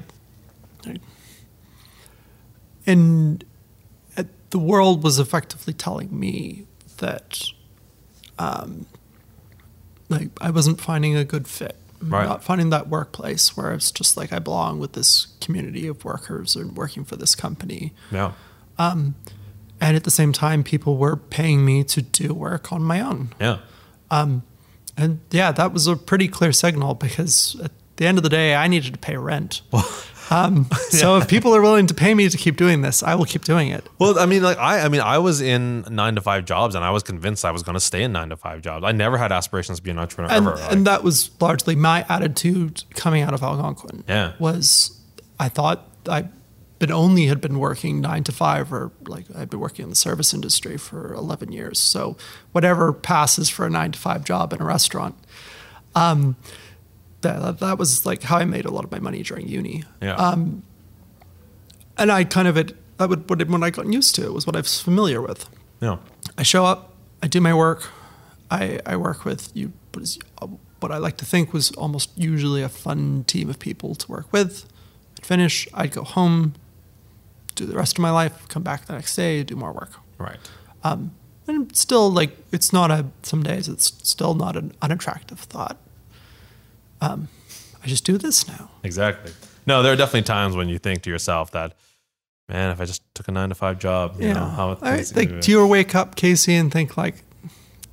and uh, the world was effectively telling me that, um, like I wasn't finding a good fit. Right. Not finding that workplace where it's just like I belong with this community of workers and working for this company. yeah, Um, And at the same time, people were paying me to do work on my own. yeah, Um, And yeah, that was a pretty clear signal because at the end of the day, I needed to pay rent. um, so if people are willing to pay me to keep doing this, I will keep doing it. Well, I mean, like I, I mean, I was in nine to five jobs, and I was convinced I was going to stay in nine to five jobs. I never had aspirations to be an entrepreneur And, ever. like- and that was largely my attitude coming out of Algonquin. Yeah. Was I thought I but only had been working nine to five or like I'd been working in the service industry for 11 years. So whatever passes for a nine to five job in a restaurant. Um, that, that was like how I made a lot of my money during uni. yeah, um, And I kind of, it, that would, what what I got used to. It was what I was familiar with. yeah, I show up, I do my work, I, I work with you. What, is, what I like to think was almost usually a fun team of people to work with. I'd finish, I'd go home, do the rest of my life, come back the next day, do more work. right. And still like it's not a. Some days it's still not an unattractive thought. Um, I just do this now. Exactly. No, there are definitely times when you think to yourself that, man, if I just took a nine to five job, you know, how I, like, do you ever wake up, Casey, and think like,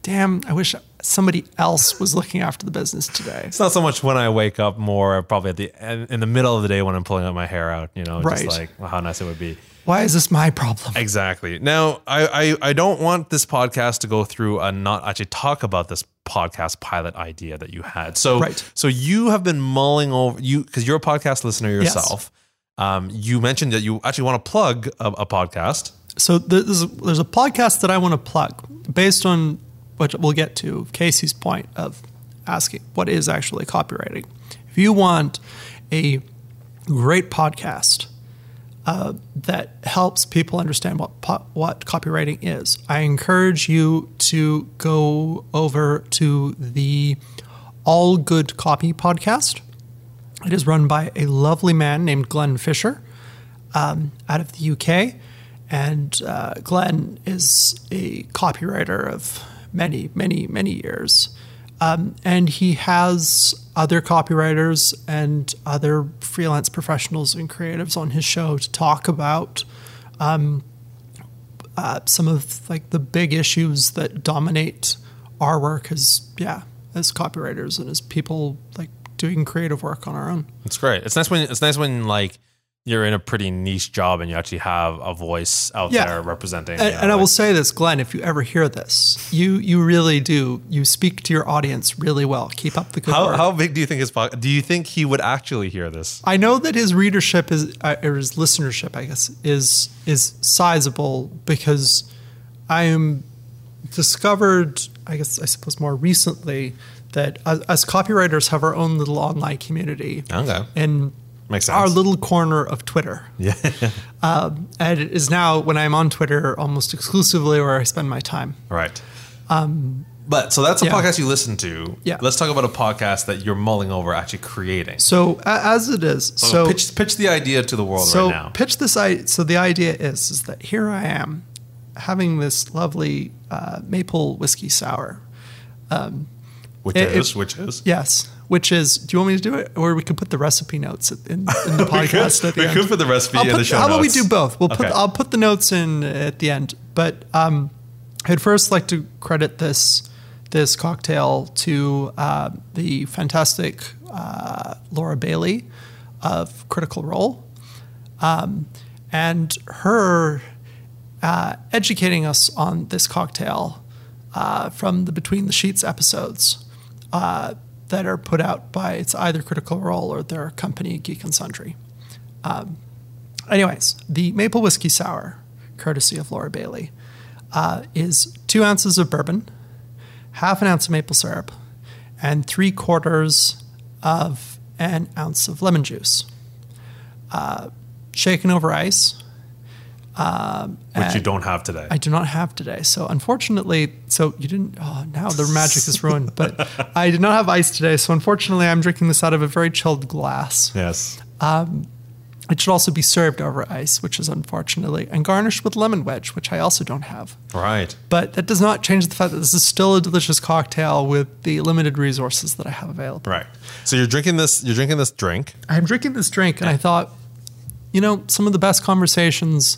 "Damn, I wish somebody else was looking after the business today." It's not so much when I wake up, more probably at the in the middle of the day when I'm pulling out my hair out. You know, Right. just like well, how nice it would be. Why is this my problem? Exactly. Now, I, I I don't want this podcast to go through and not actually talk about this podcast pilot idea that you had. So Right. so you have been mulling over you because you're a podcast listener Yes. yourself. Um, you mentioned that you actually want to plug a, a podcast. So there's a, there's a podcast that I want to plug based on what we'll get to Casey's point of asking what is actually copywriting. If you want a great podcast uh, that helps people understand what what copywriting is, I encourage you to go over to the All Good Copy podcast. It is run by a lovely man named Glenn Fisher um, out of the UK. And uh, Glenn is a copywriter of many, many, many years. Um, and he has other copywriters and other freelance professionals and creatives on his show to talk about um, uh, some of like the big issues that dominate our work as yeah as copywriters and as people like doing creative work on our own. It's great. It's nice when it's nice when like you're in a pretty niche job and you actually have a voice out Yeah. there representing. And, you know, and I will say this, Glenn, if you ever hear this, you you really do. You speak to your audience really well. Keep up the good how work. how big do you think his podcast? Do you think he would actually hear this? I know that his readership is uh, or his listenership, I guess, is is sizable because I am discovered, I guess, I suppose more recently that as, as copywriters have our own little online community Okay, in makes sense. our little corner of Twitter. yeah, And it is now when I'm on Twitter almost exclusively where I spend my time. right. but so that's a Um, yeah. podcast you listen to. Yeah. Let's talk about a podcast that you're mulling over actually creating. So as it is, So, so pitch pitch the idea to the world so right now. pitch this i so the idea is is that here i am having this lovely uh, maple whiskey sour which it- is it- which is? Yes which is do you want me to do it? Or we could put the recipe notes in, in the we could, podcast at the we end. could put the recipe I'll in put- the show how about we do both? We'll put Okay. i'll put the notes in at the end. But um, i'd first like to credit this this cocktail to uh, the fantastic uh, laura bailey of critical role. Um, and her uh, educating us on this cocktail uh, from the Between the Sheets episodes uh, that are put out by it's either Critical Role or their company Geek and Sundry. Um, anyways, the maple whiskey sour, courtesy of Laura Bailey, uh, is two ounces of bourbon, half an ounce of maple syrup, and three quarters of an ounce of lemon juice. Uh, shaken over ice. Um, which you don't have today. I do not have today. So unfortunately, so you didn't. Oh, now the magic is ruined. But I did not have ice today. So unfortunately, I'm drinking this out of a very chilled glass. yes. Um, it should also be served over ice, which is unfortunately, and garnished with lemon wedge, which I also don't have. Right. But that does not change the fact that this is still a delicious cocktail with the limited resources that I have available. Right. So you're drinking this. You're drinking this drink. I'm drinking this drink, and I thought, you know, some of the best conversations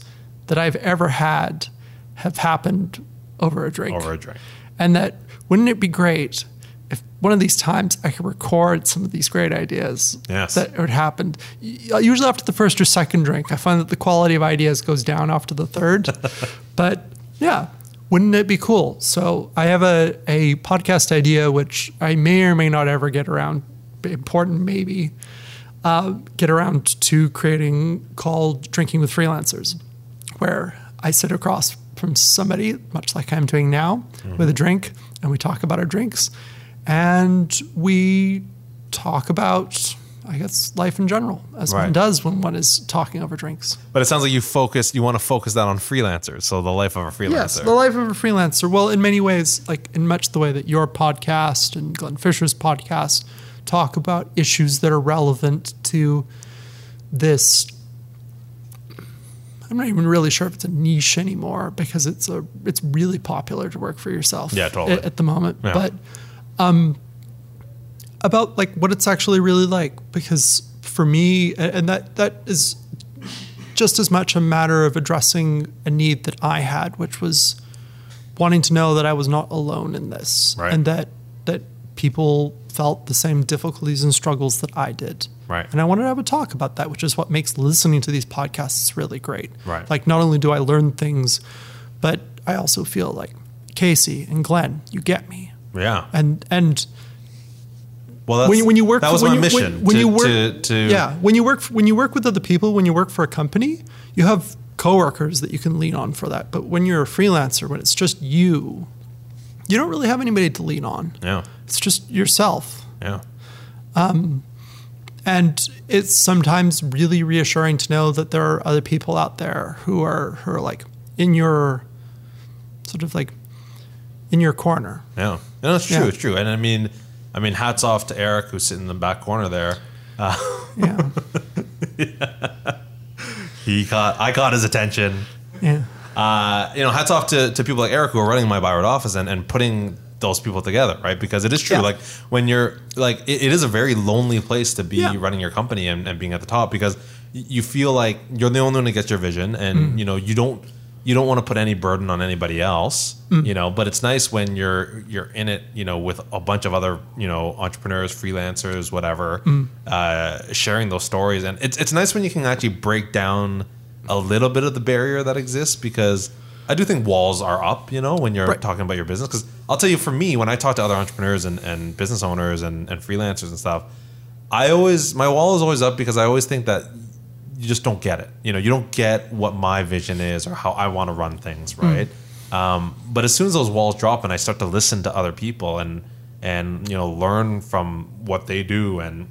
that I've ever had have happened over a drink. Over a drink. And that wouldn't it be great if one of these times I could record some of these great ideas Yes. that would happen? Usually after the first or second drink, I find that the quality of ideas goes down after the third. but yeah, wouldn't it be cool? So I have a, a podcast idea which I may or may not ever get around, important maybe, uh, get around to creating called Drinking with Freelancers, where I sit across from somebody, much like I'm doing now, with a drink, and we talk about our drinks, and we talk about, I guess, life in general, as one does when one is talking over drinks. But it sounds like you focus. You want to focus that on freelancers. So the life of a freelancer. Yes, the life of a freelancer. Well, in many ways, like in much the way that your podcast and Glenn Fisher's podcast talk about issues that are relevant to this. I'm not even really sure if it's a niche anymore because it's a it's really popular to work for yourself. Yeah, totally. At, at the moment, Yeah. but um, about like what it's actually really like because for me, and that that is just as much a matter of addressing a need that I had, which was wanting to know that I was not alone in this, Right. and that that people felt the same difficulties and struggles that I did. Right. And I wanted to have a talk about that, which is what makes listening to these podcasts really great. Right. Like not only do I learn things, but I also feel like Casey and Glenn, you get me. yeah. And and Well, that's, when you, when you work That was when my you, mission. when, when to, you work to, to yeah when you work when you work with other people when you work for a company you have coworkers that you can lean on for that but when you're a freelancer when it's just you you don't really have anybody to lean on Yeah. it's just yourself Yeah. Um, and it's sometimes really reassuring to know that there are other people out there who are who are like in your sort of like in your corner Yeah. No, it's true. Yeah. It's true. And I mean, I mean, hats off to Eric who's sitting in the back corner there. yeah He caught. I caught his attention. yeah Uh, you know, hats off to, to people like Eric who are running my Byward office and, and putting those people together, right? Because it is true. Yeah. Like when you're like, it, it is a very lonely place to be Yeah. running your company and, and being at the top because you feel like you're the only one that gets your vision, and Mm. you know you don't you don't want to put any burden on anybody else, Mm. you know. But it's nice when you're you're in it, you know, with a bunch of other you know entrepreneurs, freelancers, whatever, Mm. uh, sharing those stories, and it's it's nice when you can actually break down a little bit of the barrier that exists because I do think walls are up, you know, when you're Right. talking about your business. Because I'll tell you, for me, when I talk to other entrepreneurs and, and business owners and, and freelancers and stuff, I always my wall is always up because I always think that you just don't get it. You know, you don't get what my vision is or how I want to run things, right? Um, but as soon as those walls drop and I start to listen to other people and and you know learn from what they do and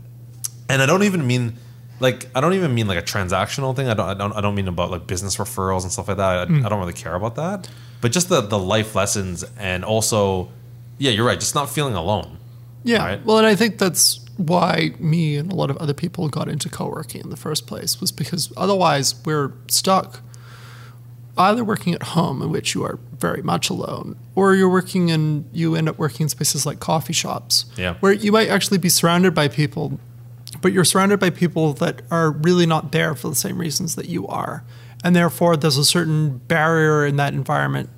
and I don't even mean like I don't even mean like a transactional thing. I don't I don't I don't mean about like business referrals and stuff like that. I, hmm. I don't really care about that. But just the the life lessons and also yeah, you're right, just not feeling alone. Yeah. Right. Well, and I think that's why me and a lot of other people got into co-working in the first place was because otherwise we're stuck either working at home in which you are very much alone or you're working and you end up working in spaces like coffee shops Yeah. where you might actually be surrounded by people but you're surrounded by people that are really not there for the same reasons that you are and therefore there's a certain barrier in that environment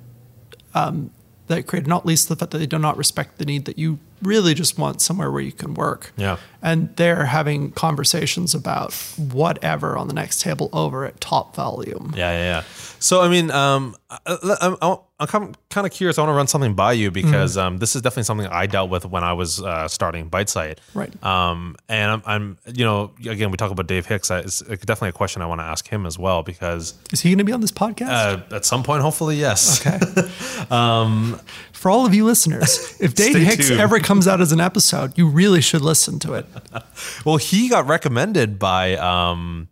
that create not least the fact that they do not respect the need that you really just want somewhere where you can work. Yeah. And they're having conversations about whatever on the next table over at top volume. Yeah, yeah, yeah. So I mean, um, I, I, I I'm kind of curious. I want to run something by you because um, this is definitely something I dealt with when I was uh, starting Biteside. Right. Um, and I'm, I'm, you know, again, we talk about Dave Hicks. I, it's definitely a question I want to ask him as well because Is he going to be on this podcast? uh, at some point, hopefully, yes. okay. For all of you listeners, if Dave Hicks tuned. ever comes out as an episode, you really should listen to it. Well, he got recommended by um,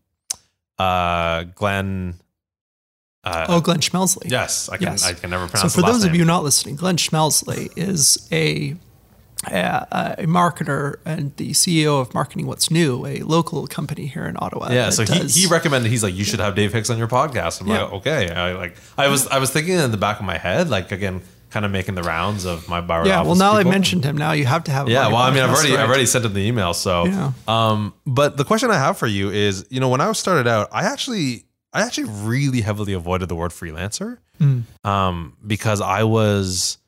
uh, Glenn. Oh, Glenn Schmelsley. Yes, I can. Yes. I can never So for those of you not listening, Glenn Schmelsley is a, a a marketer and the CEO of Marketing What's New, a local company here in Ottawa. Yeah, so he, does- he recommended he's like you should have Dave Hicks on your podcast. I'm Yeah. like okay, I like I was I was thinking in the back of my head like again kind of making the rounds of my bar. yeah. Well, now I people. mentioned him. Now you have to have. him Yeah, well, I mean, I've already right? I've already sent him the email. So, Yeah. um, but the question I have for you is, you know, when I started out, I actually I actually really heavily avoided the word freelancer, Mm. um, because I was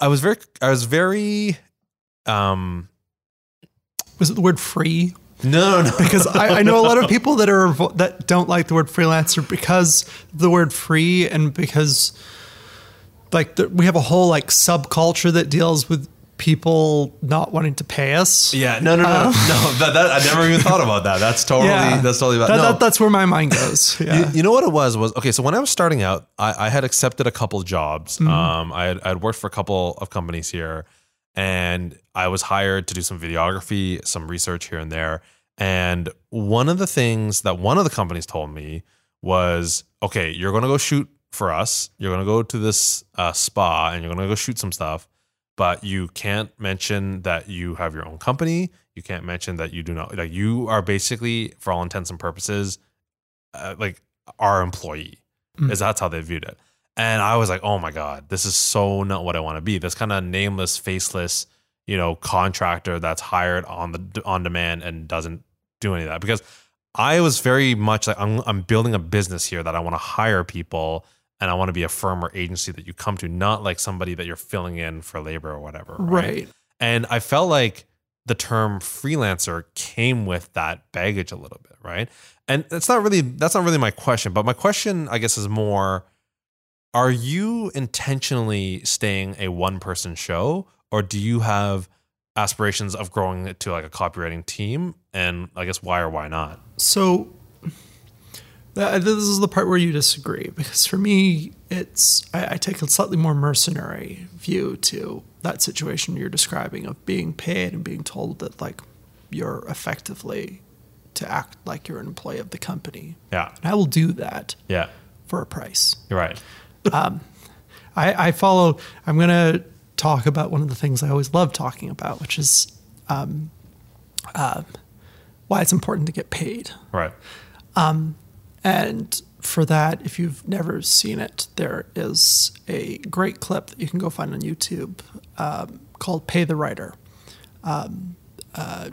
I was very I was very um Was it the word free? no no no Because I, I know a lot of people that are that don't like the word freelancer because the word free and because like the, we have a whole like subculture that deals with people not wanting to pay us. yeah no no no no that, that I never even thought about that. That's totally that's totally about That- no. that- that's where my mind goes. Yeah. You, you know what it was was okay. So when I was starting out, I, I had accepted a couple jobs. Um, I had, I had worked for a couple of companies here, and I was hired to do some videography, some research here and there. And one of the things that one of the companies told me was, okay, you're going to go shoot for us. You're going to go to this uh, spa, and you're going to go shoot some stuff. But you can't mention that you have your own company. You can't mention that you do not like you are basically, for all intents and purposes, uh, like our employee is that's how they viewed it. And i was like oh my god this is so not what i want to be. This kind of nameless faceless you know contractor that's hired on the on demand and doesn't do any of that. Because i was very much like i'm, I'm building a business here that i want to hire people and i want to be a firm or agency that you come to not like somebody that you're filling in for labor or whatever right. and I felt like the term freelancer came with that baggage a little bit, right? And it's not really that's not really my question, but my question I guess is more are you intentionally staying a one person show or do you have aspirations of growing it to like a copywriting team and I guess why or why not? So this is the part where you disagree because for me, it's I, I take a slightly more mercenary view to that situation you're describing of being paid and being told that like you're effectively to act like you're an employee of the company. Yeah. And I will do that Yeah. for a price. You're right. I, I follow. I'm going to talk about one of the things I always love talking about, which is um, uh, why it's important to get paid. Right. And for that, if you've never seen it, there is a great clip that you can go find on YouTube um, called "Pay the Writer," um, uh,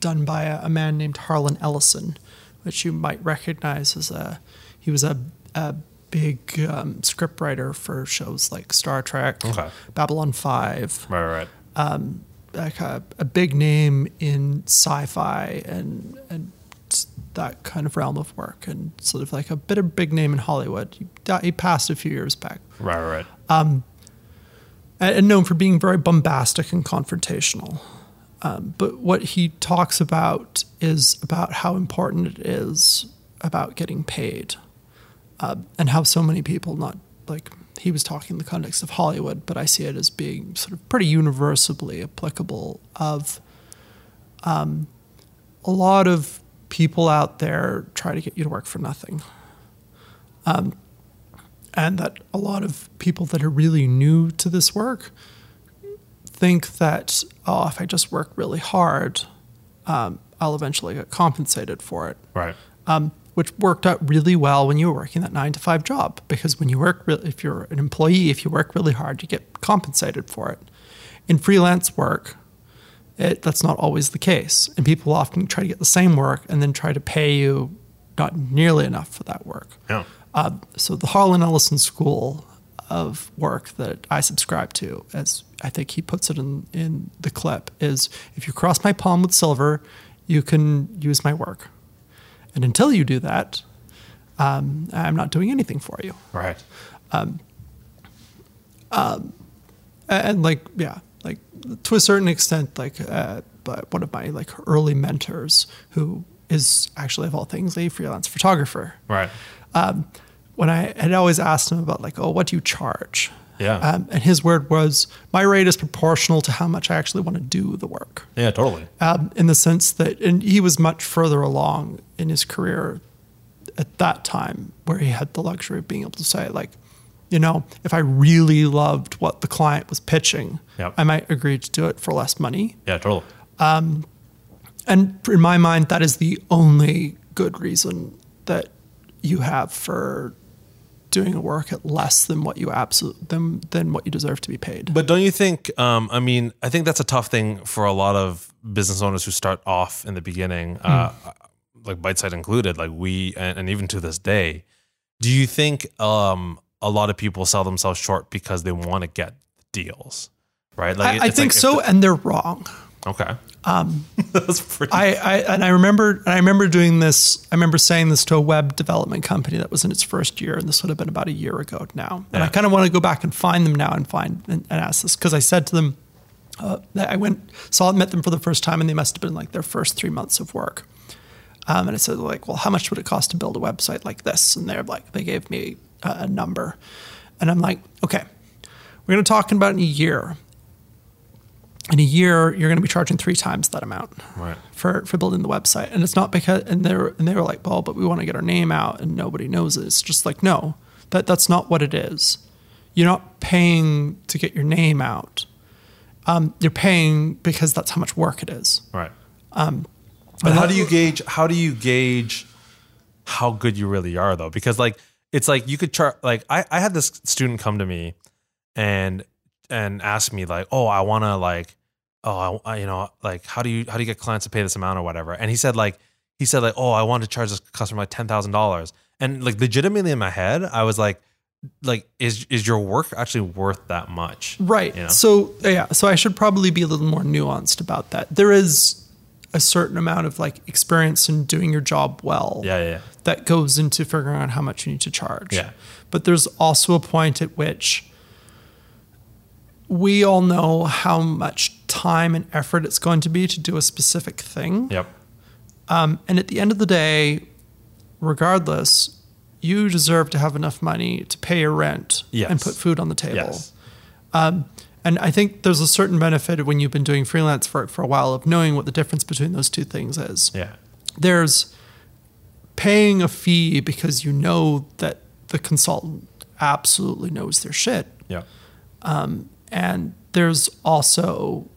done by a, a man named Harlan Ellison, which you might recognize as a he was a, a big um, script writer for shows like Star Trek, Okay. Babylon Five, Right, right, right. like a, a big name in sci-fi and and that kind of realm of work, and sort of like a bit of big name in Hollywood. He, he passed a few years back, Right, right, and and known for being very bombastic and confrontational. Um, but what he talks about is about how important it is about getting paid, uh, and how so many people not like he was talking in the context of Hollywood, but I see it as being sort of pretty universally applicable. Of um, a lot of people out there try to get you to work for nothing. And that a lot of people that are really new to this work think that oh if i just work really hard um, i'll eventually get compensated for it. Right. um, which worked out really well when you were working that nine to five job because when you work re- if you're an employee if you work really hard you get compensated for it. In freelance work it, that's not always the case and people often try to get the same work and then try to pay you not nearly enough for that work Yeah. uh, so the Harlan Ellison School of work that I subscribe to, as I think he puts it in, in the clip, is if you cross my palm with silver, you can use my work. And until you do that, um, I'm not doing anything for you. Right. Um, and like yeah, like to a certain extent, like uh, but one of my like early mentors who is actually of all things a freelance photographer. Right. When I had always asked him about like, oh, what do you charge? Yeah. Um, and his word was, my rate is proportional to how much I actually want to do the work. Yeah, totally. um, in the sense that, and he was much further along in his career at that time, where he had the luxury of being able to say, like, you know, if I really loved what the client was pitching, Yep. I might agree to do it for less money. Yeah, totally. And in my mind, that is the only good reason that you have for doing a work at less than what you absolute than than what you deserve to be paid. But don't you think? Um, I mean, I think that's a tough thing for a lot of business owners who start off in the beginning, uh, like Biteside included. Like we, and, and even to this day, do you think um, a lot of people sell themselves short because they want to get deals? Right? Like I, I think like so, the- and they're wrong. okay. Um, that's pretty. I, I and I remember and I remember doing this. I remember saying this to a web development company that was in its first year, and this would have been about a year ago now. And I kind of want to go back and find them now and find and, and ask this because I said to them, uh, that I went saw met them for the first time, and they must have been like their first three months of work. Um, and I said like, well, how much would it cost to build a website like this? And they're like, they gave me a, a number, and I'm like, okay, we're going to talk about in a year. In a year, you're going to be charging three times that amount Right. for for building the website. And it's not because and they were and they were like, well, but we want to get our name out and nobody knows it. It's just like, no, that that's not what it is. You're not paying to get your name out. Um, you're paying because that's how much work it is. Right. Um, but how do you gauge? How do you gauge how good you really are, though? Because like it's like you could chart. Like I, I had this student come to me and and ask me like, oh, I want to like, oh, I, you know, like how do you how do you get clients to pay this amount or whatever? And he said like he said like, oh, I want to charge this customer like ten thousand dollars. And like legitimately in my head, I was like, like is is your work actually worth that much? Right. You know? So yeah, so I should probably be a little more nuanced about that. There is a certain amount of like experience in doing your job well. Yeah, yeah, yeah. That goes into figuring out how much you need to charge. Yeah. But there's also a point at which we all know how much time and effort it's going to be to do a specific thing. Yep. Um, and at the end of the day, regardless, you deserve to have enough money to pay your rent Yes. and put food on the table. Yes. And I think there's a certain benefit when you've been doing freelance work for a while of knowing what the difference between those two things is. Yeah. There's paying a fee because you know that the consultant absolutely knows their shit. Yeah. Um, and there's also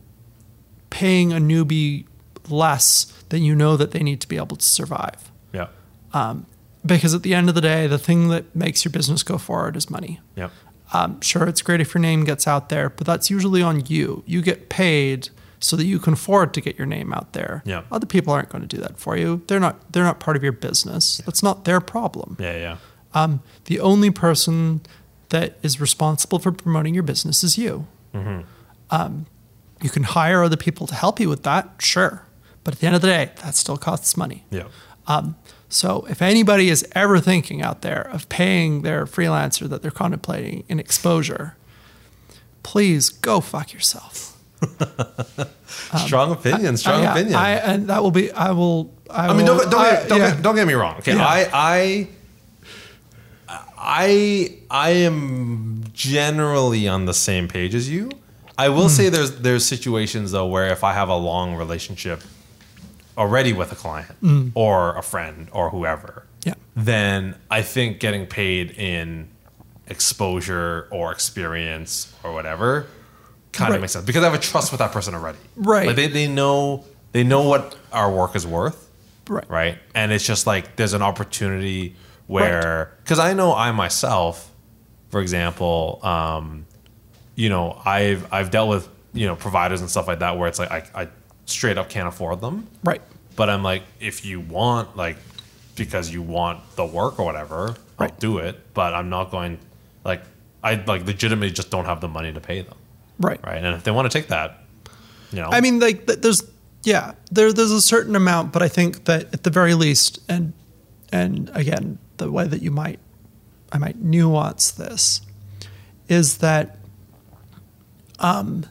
paying a newbie less than you know that they need to be able to survive. Yeah. Um, because at the end of the day, the thing that makes your business go forward is money. Yeah. Um, sure, it's great if your name gets out there, but that's usually on you. You get paid so that you can afford to get your name out there. Yeah. Other people aren't going to do that for you. They're not. They're not part of your business. That's not their problem. Yeah. Yeah. Um, the only person that is responsible for promoting your business is you. Um, you can hire other people to help you with that, sure, but at the end of the day, that still costs money. Yeah. Um, so if anybody is ever thinking out there of paying their freelancer that they're contemplating in exposure, please go fuck yourself. strong opinion. Um, strong I, opinion. I, and that will be. I will. I, I mean, will- don't, don't, get, don't, yeah. get, don't get me wrong. Okay, Yeah. I, I, I, I am generally on the same page as you. I will hmm. say there's there's situations though where if I have a long relationship already with a client or a friend or whoever. Yeah. then I think getting paid in exposure or experience or whatever kind Right. of makes sense because I have a trust with that person already. Right. Like they, they know they know what our work is worth Right. right? And it's just like there's an opportunity where because I know I myself, for example, um, you know, I've I've dealt with you know providers and stuff like that where it's like I, I straight up can't afford them, Right. but I'm like if you want like because you want the work or whatever, I'll do it, but I'm not going like I like legitimately just don't have the money to pay them, Right. right? And if they want to take that, you know, I mean, like there's yeah, there there's a certain amount, but I think that at the very least, and and again, the way that you might I might nuance this is that um,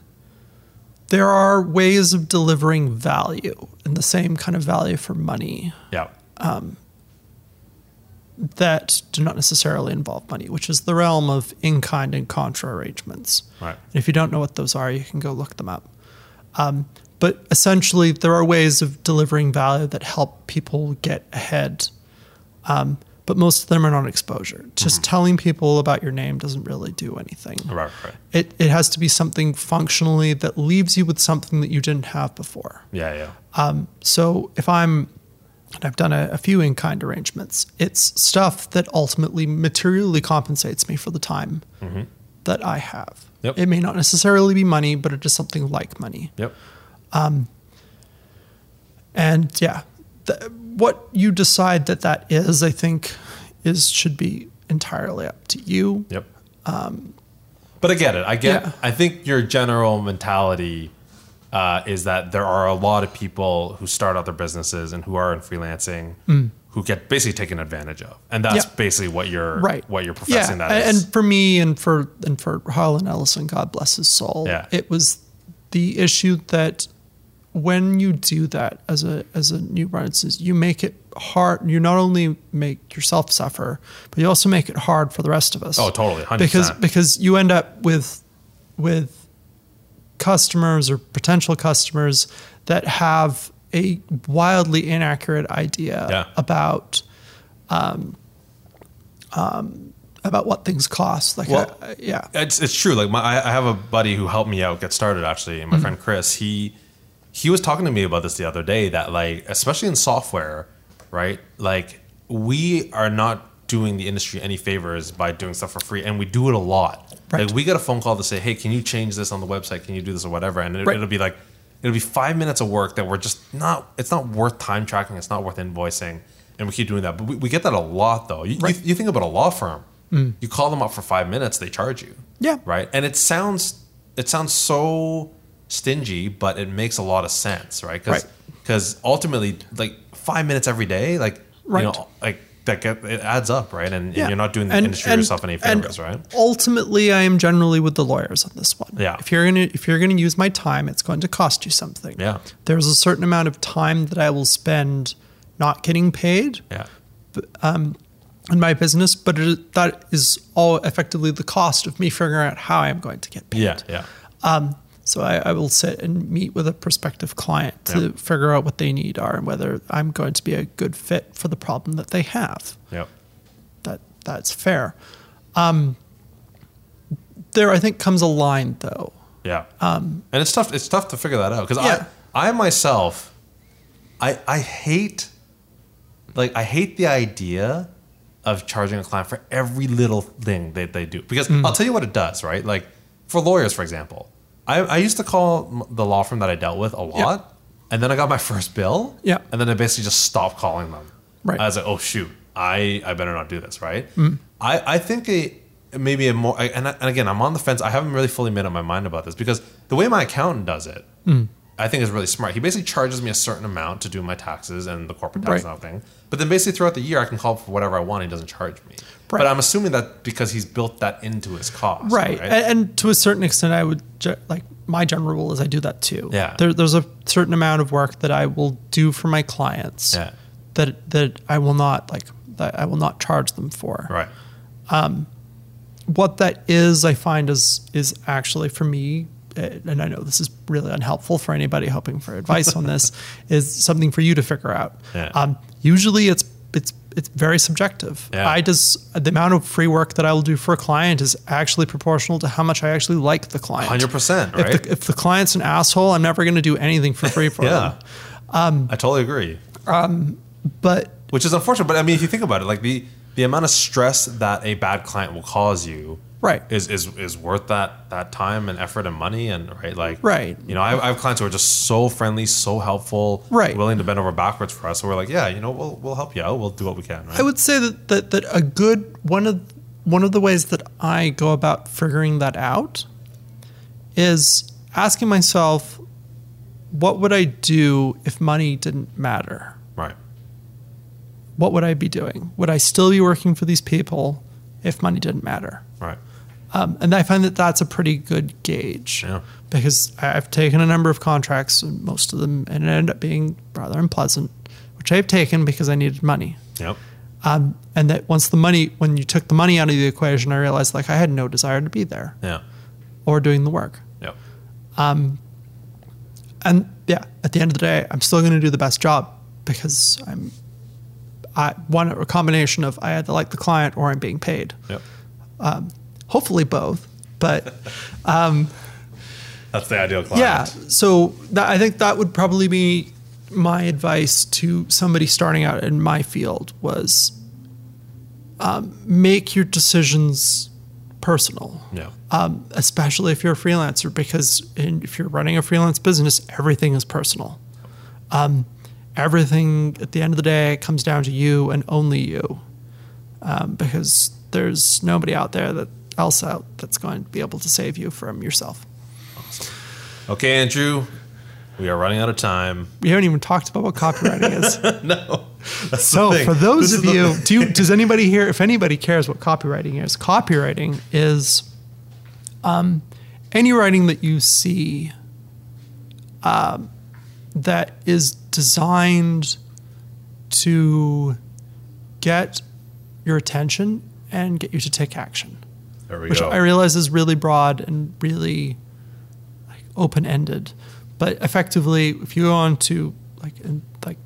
there are ways of delivering value and the same kind of value for money Yeah. that do not necessarily involve money, which is the realm of in kind and contra arrangements. Right. And if you don't know what those are, you can go look them up. Um, but essentially, there are ways of delivering value that help people get ahead. Um, but most of them are non exposure. Just mm-hmm. telling people about your name doesn't really do anything. Right. Right. It, it has to be something functionally that leaves you with something that you didn't have before. Yeah. Yeah. Um, so if I'm, and I've done a, a few in kind arrangements, it's stuff that ultimately materially compensates me for the time mm-hmm. that I have. Yep. It may not necessarily be money, but it is something like money. Yep. Um, and yeah, th- what you decide that that is, I think, is should be entirely up to you. Yep. but I get it. I get. Yeah. I think your general mentality uh, is that there are a lot of people who start out their businesses and who are in freelancing who get basically taken advantage of, and that's Mm. Yeah. basically what you're right what you're professing yeah. that and is. and for me and for and for harlan ellison god bless his soul Yeah. it was the issue that when you do that as a as a new artist you make it hard you not only make yourself suffer but you also make it hard for the rest of us Oh, totally, 100%. because because you end up with with customers or potential customers that have a wildly inaccurate idea Yeah. about um, um, about what things cost. Like, Well, uh, yeah, It's it's true. Like my, I I have a buddy who helped me out get started actually, my friend Chris. He he was talking to me about this the other day. That like especially in software, right? Like we are not doing the industry any favors by doing stuff for free, and we do it a lot. Right. Like we get a phone call to say, "Hey, can you change this on the website? Can you do this or whatever?" And it, Right. it'll be like it'll be five minutes of work that we're just not. It's not worth time tracking. It's not worth invoicing, and we keep doing that. But we, we get that a lot though. You, Right. you, you think about a law firm. Mm. You call them up for five minutes, they charge you yeah, right? And it sounds it sounds so stingy, but it makes a lot of sense, right? Because Right. ultimately, like five minutes every day, like Right. you know, like that get, it adds up, right? And, and you're not doing the And- industry and- yourself any favors, right? Ultimately, I am generally with the lawyers on this one. Yeah. If you're gonna if you're gonna use my time, it's going to cost you something. Yeah. There's a certain amount of time that I will spend not getting paid Yeah, um, in my business, but it, that is all effectively the cost of me figuring out how I'm going to get paid. yeah, yeah, So I, I will sit and meet with a prospective client to Yeah. figure out what they need are and whether I'm going to be a good fit for the problem that they have. yeah. That that's fair. Um, there, I think, comes a line though. Yeah. Um, and it's tough. It's tough to figure that out because Yeah. I, I myself, I, I hate, like, I hate the idea of charging a client for every little thing that they do because Mm. I'll tell you what it does. Right, like for lawyers, for example, I, I used to call the law firm that I dealt with a lot, and then I got my first bill. Yeah. and then I basically just stopped calling them. Right. I was like, oh shoot, I I better not do this. Right. Mm. I I think a maybe a more and, I- and again I'm on the fence. I haven't really fully made up my mind about this because the way my accountant does it, Mm. I think is really smart. He basically charges me a certain amount to do my taxes and the corporate tax Right. and everything. But then basically throughout the year I can call for whatever I want. He doesn't charge me. Right. But I'm assuming that because he's built that into his cost. Right. And, and to a certain extent, I would like my general rule is I do that too. Yeah. There, there's a certain amount of work that I will do for my clients Yeah. that that I will not like that I will not charge them for. Right. Um, what that is, I find is is actually for me, Uh, and I know this is really unhelpful for anybody hoping for advice on this, is something for you to figure out. Yeah. Um, usually, it's it's it's very subjective. Yeah. I just the amount of free work that I will do for a client is actually proportional to how much I actually like the client. Hundred percent. Right. If the, if the client's an asshole, I'm never going to do anything for free for yeah. them. I totally agree. Um, but Which is unfortunate. But I mean, if you think about it, like the the amount of stress that a bad client will cause you. Right. Is, is is worth that that time and effort and money and right like Right. you know I, I have clients who are just so friendly so helpful Right. willing to bend over backwards for us so we're like yeah you know we'll we'll help you out we'll do what we can right I would say that, that that a good one of one of the ways that I go about figuring that out is asking myself, what would I do if money didn't matter? right What would I be doing? Would I still be working for these people if money didn't matter. Right. Um, and I find that that's a pretty good gauge Yeah. because I've taken a number of contracts, and most of them and it ended up being rather unpleasant, which I've taken because I needed money. Yep. Um, and that once the money, when you took the money out of the equation, I realized like I had no desire to be there Yeah. or doing the work. Yep. And yeah, at the end of the day, I'm still going to do the best job because I'm, I one a combination of I either like the client or I'm being paid. Yep. Hopefully both, but That's the ideal client. yeah. So that, I think that would probably be my advice to somebody starting out in my field was um, make your decisions personal. Yeah. um, especially if you're a freelancer, because in, if you're running a freelance business, everything is personal. Um, everything at the end of the day comes down to you and only you, um, because there's nobody out there that else out that's going to be able to save you from yourself. Okay, Andrew. We are running out of time. We haven't even talked about what copywriting is. no. So, for those This of you, do you, does anybody here, if anybody cares what copywriting is, copywriting is um, any writing that you see um, that is designed to get your attention and get you to take action, There we which go. I realize is really broad and really like open ended. But effectively, if you go on to like in, like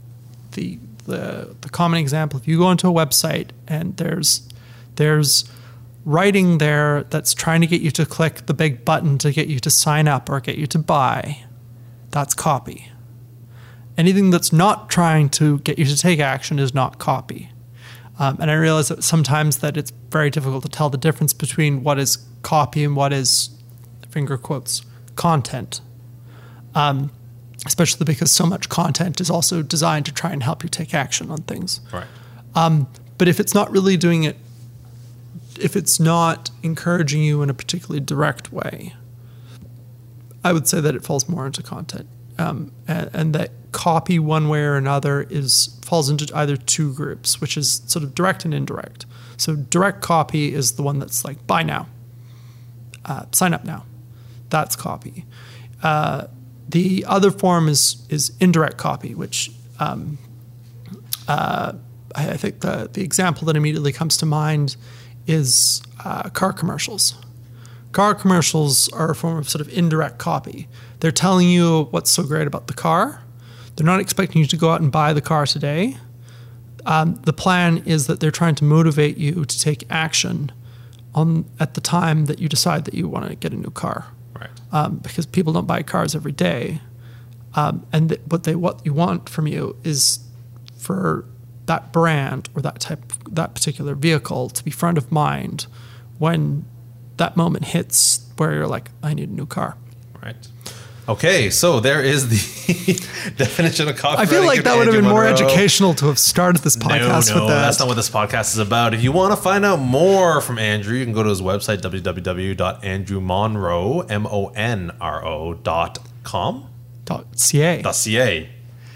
the the the common example, if you go onto a website and there's there's writing there that's trying to get you to click the big button to get you to sign up or get you to buy, that's copy. Anything that's not trying to get you to take action is not copy. Um, and I realize that sometimes that it's very difficult to tell the difference between what is copy and what is finger quotes content. Um, especially because so much content is also designed to try and help you take action on things. right. But if it's not really doing it, if it's not encouraging you in a particularly direct way, I would say that it falls more into content, um, and, and that copy one way or another is falls into either two groups, which is sort of direct and indirect. So direct copy is the one that's like buy now, uh, sign up now, that's copy. Uh, the other form is is indirect copy, which um, uh, I I think the the example that immediately comes to mind is uh, car commercials. Car commercials are a form of sort of indirect copy. They're telling you what's so great about the car. They're not expecting you to go out and buy the car today. Um, the plan is that they're trying to motivate you to take action on at the time that you decide that you want to get a new car Right. um, because people don't buy cars every day. Um, and th- what they what you want from you is for that brand or that type that particular vehicle to be front of mind when that moment hits where you're like, I need a new car. Right. Okay, so there is the definition of copywriting. I feel like that would have been more Monro. educational to have started this podcast no, no, with that. that's not what this podcast is about. If you want to find out more from Andrew, you can go to his website, www.andrewmonro, M-O-N-R-O dot com, Dot .ca. dot C-A.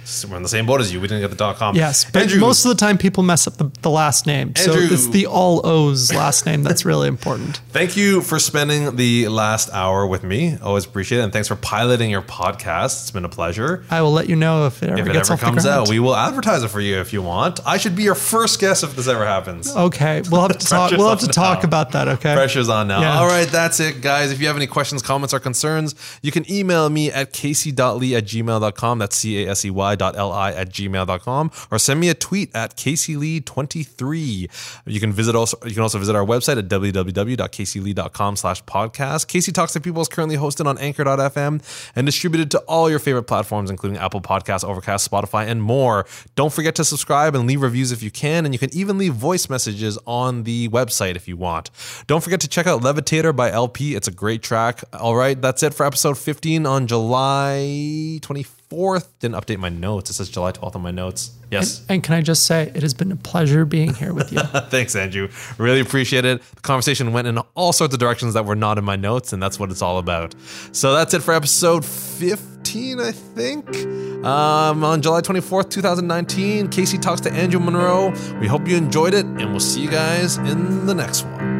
So We're on the same boat as you. We didn't get the dot com. Yes, but Andrew, most of the time people mess up the, the last name. So it's the all O's last name that's really important. Thank you for spending the last hour with me. Always appreciate it. And thanks for piloting your podcast. It's been a pleasure. I will let you know if it ever If it ever comes out, we will advertise it for you if you want. I should be your first guest if this ever happens. Okay, we'll have to talk. We'll have to on talk now. about that. Okay. Pressure's on now. Yeah. All right, that's it, guys. If you have any questions, comments, or concerns, you can email me at casey.li at gmail.com. That's C A S E Y dot L I at gmail.com. Or send me a tweet at caseyli23. You can visit also you can also visit our website at www.caseyli.com slash podcast. Casey Talks to People is currently hosted on anchor.fm and distributed to all your favorite platforms, including Apple Podcasts, Overcast, Spotify, and more. Don't forget to subscribe and leave reviews if you can, and you can even leave voice messages on the website if you want. Don't forget to check out Levitator by LP. It's a great track. All right, that's it for episode 15 on July 24th. Didn't update my notes. It says July 12th on my notes. Yes. And can I just say, it has been a pleasure being here with you. Thanks, Andrew. Really appreciate it. The conversation went in all sorts of directions that were not in my notes, and that's what it's all about. So that's it for episode 15, I think. Um, on July 24th, 2019, Casey talks to Andrew Monro. We hope you enjoyed it, and we'll see you guys in the next one.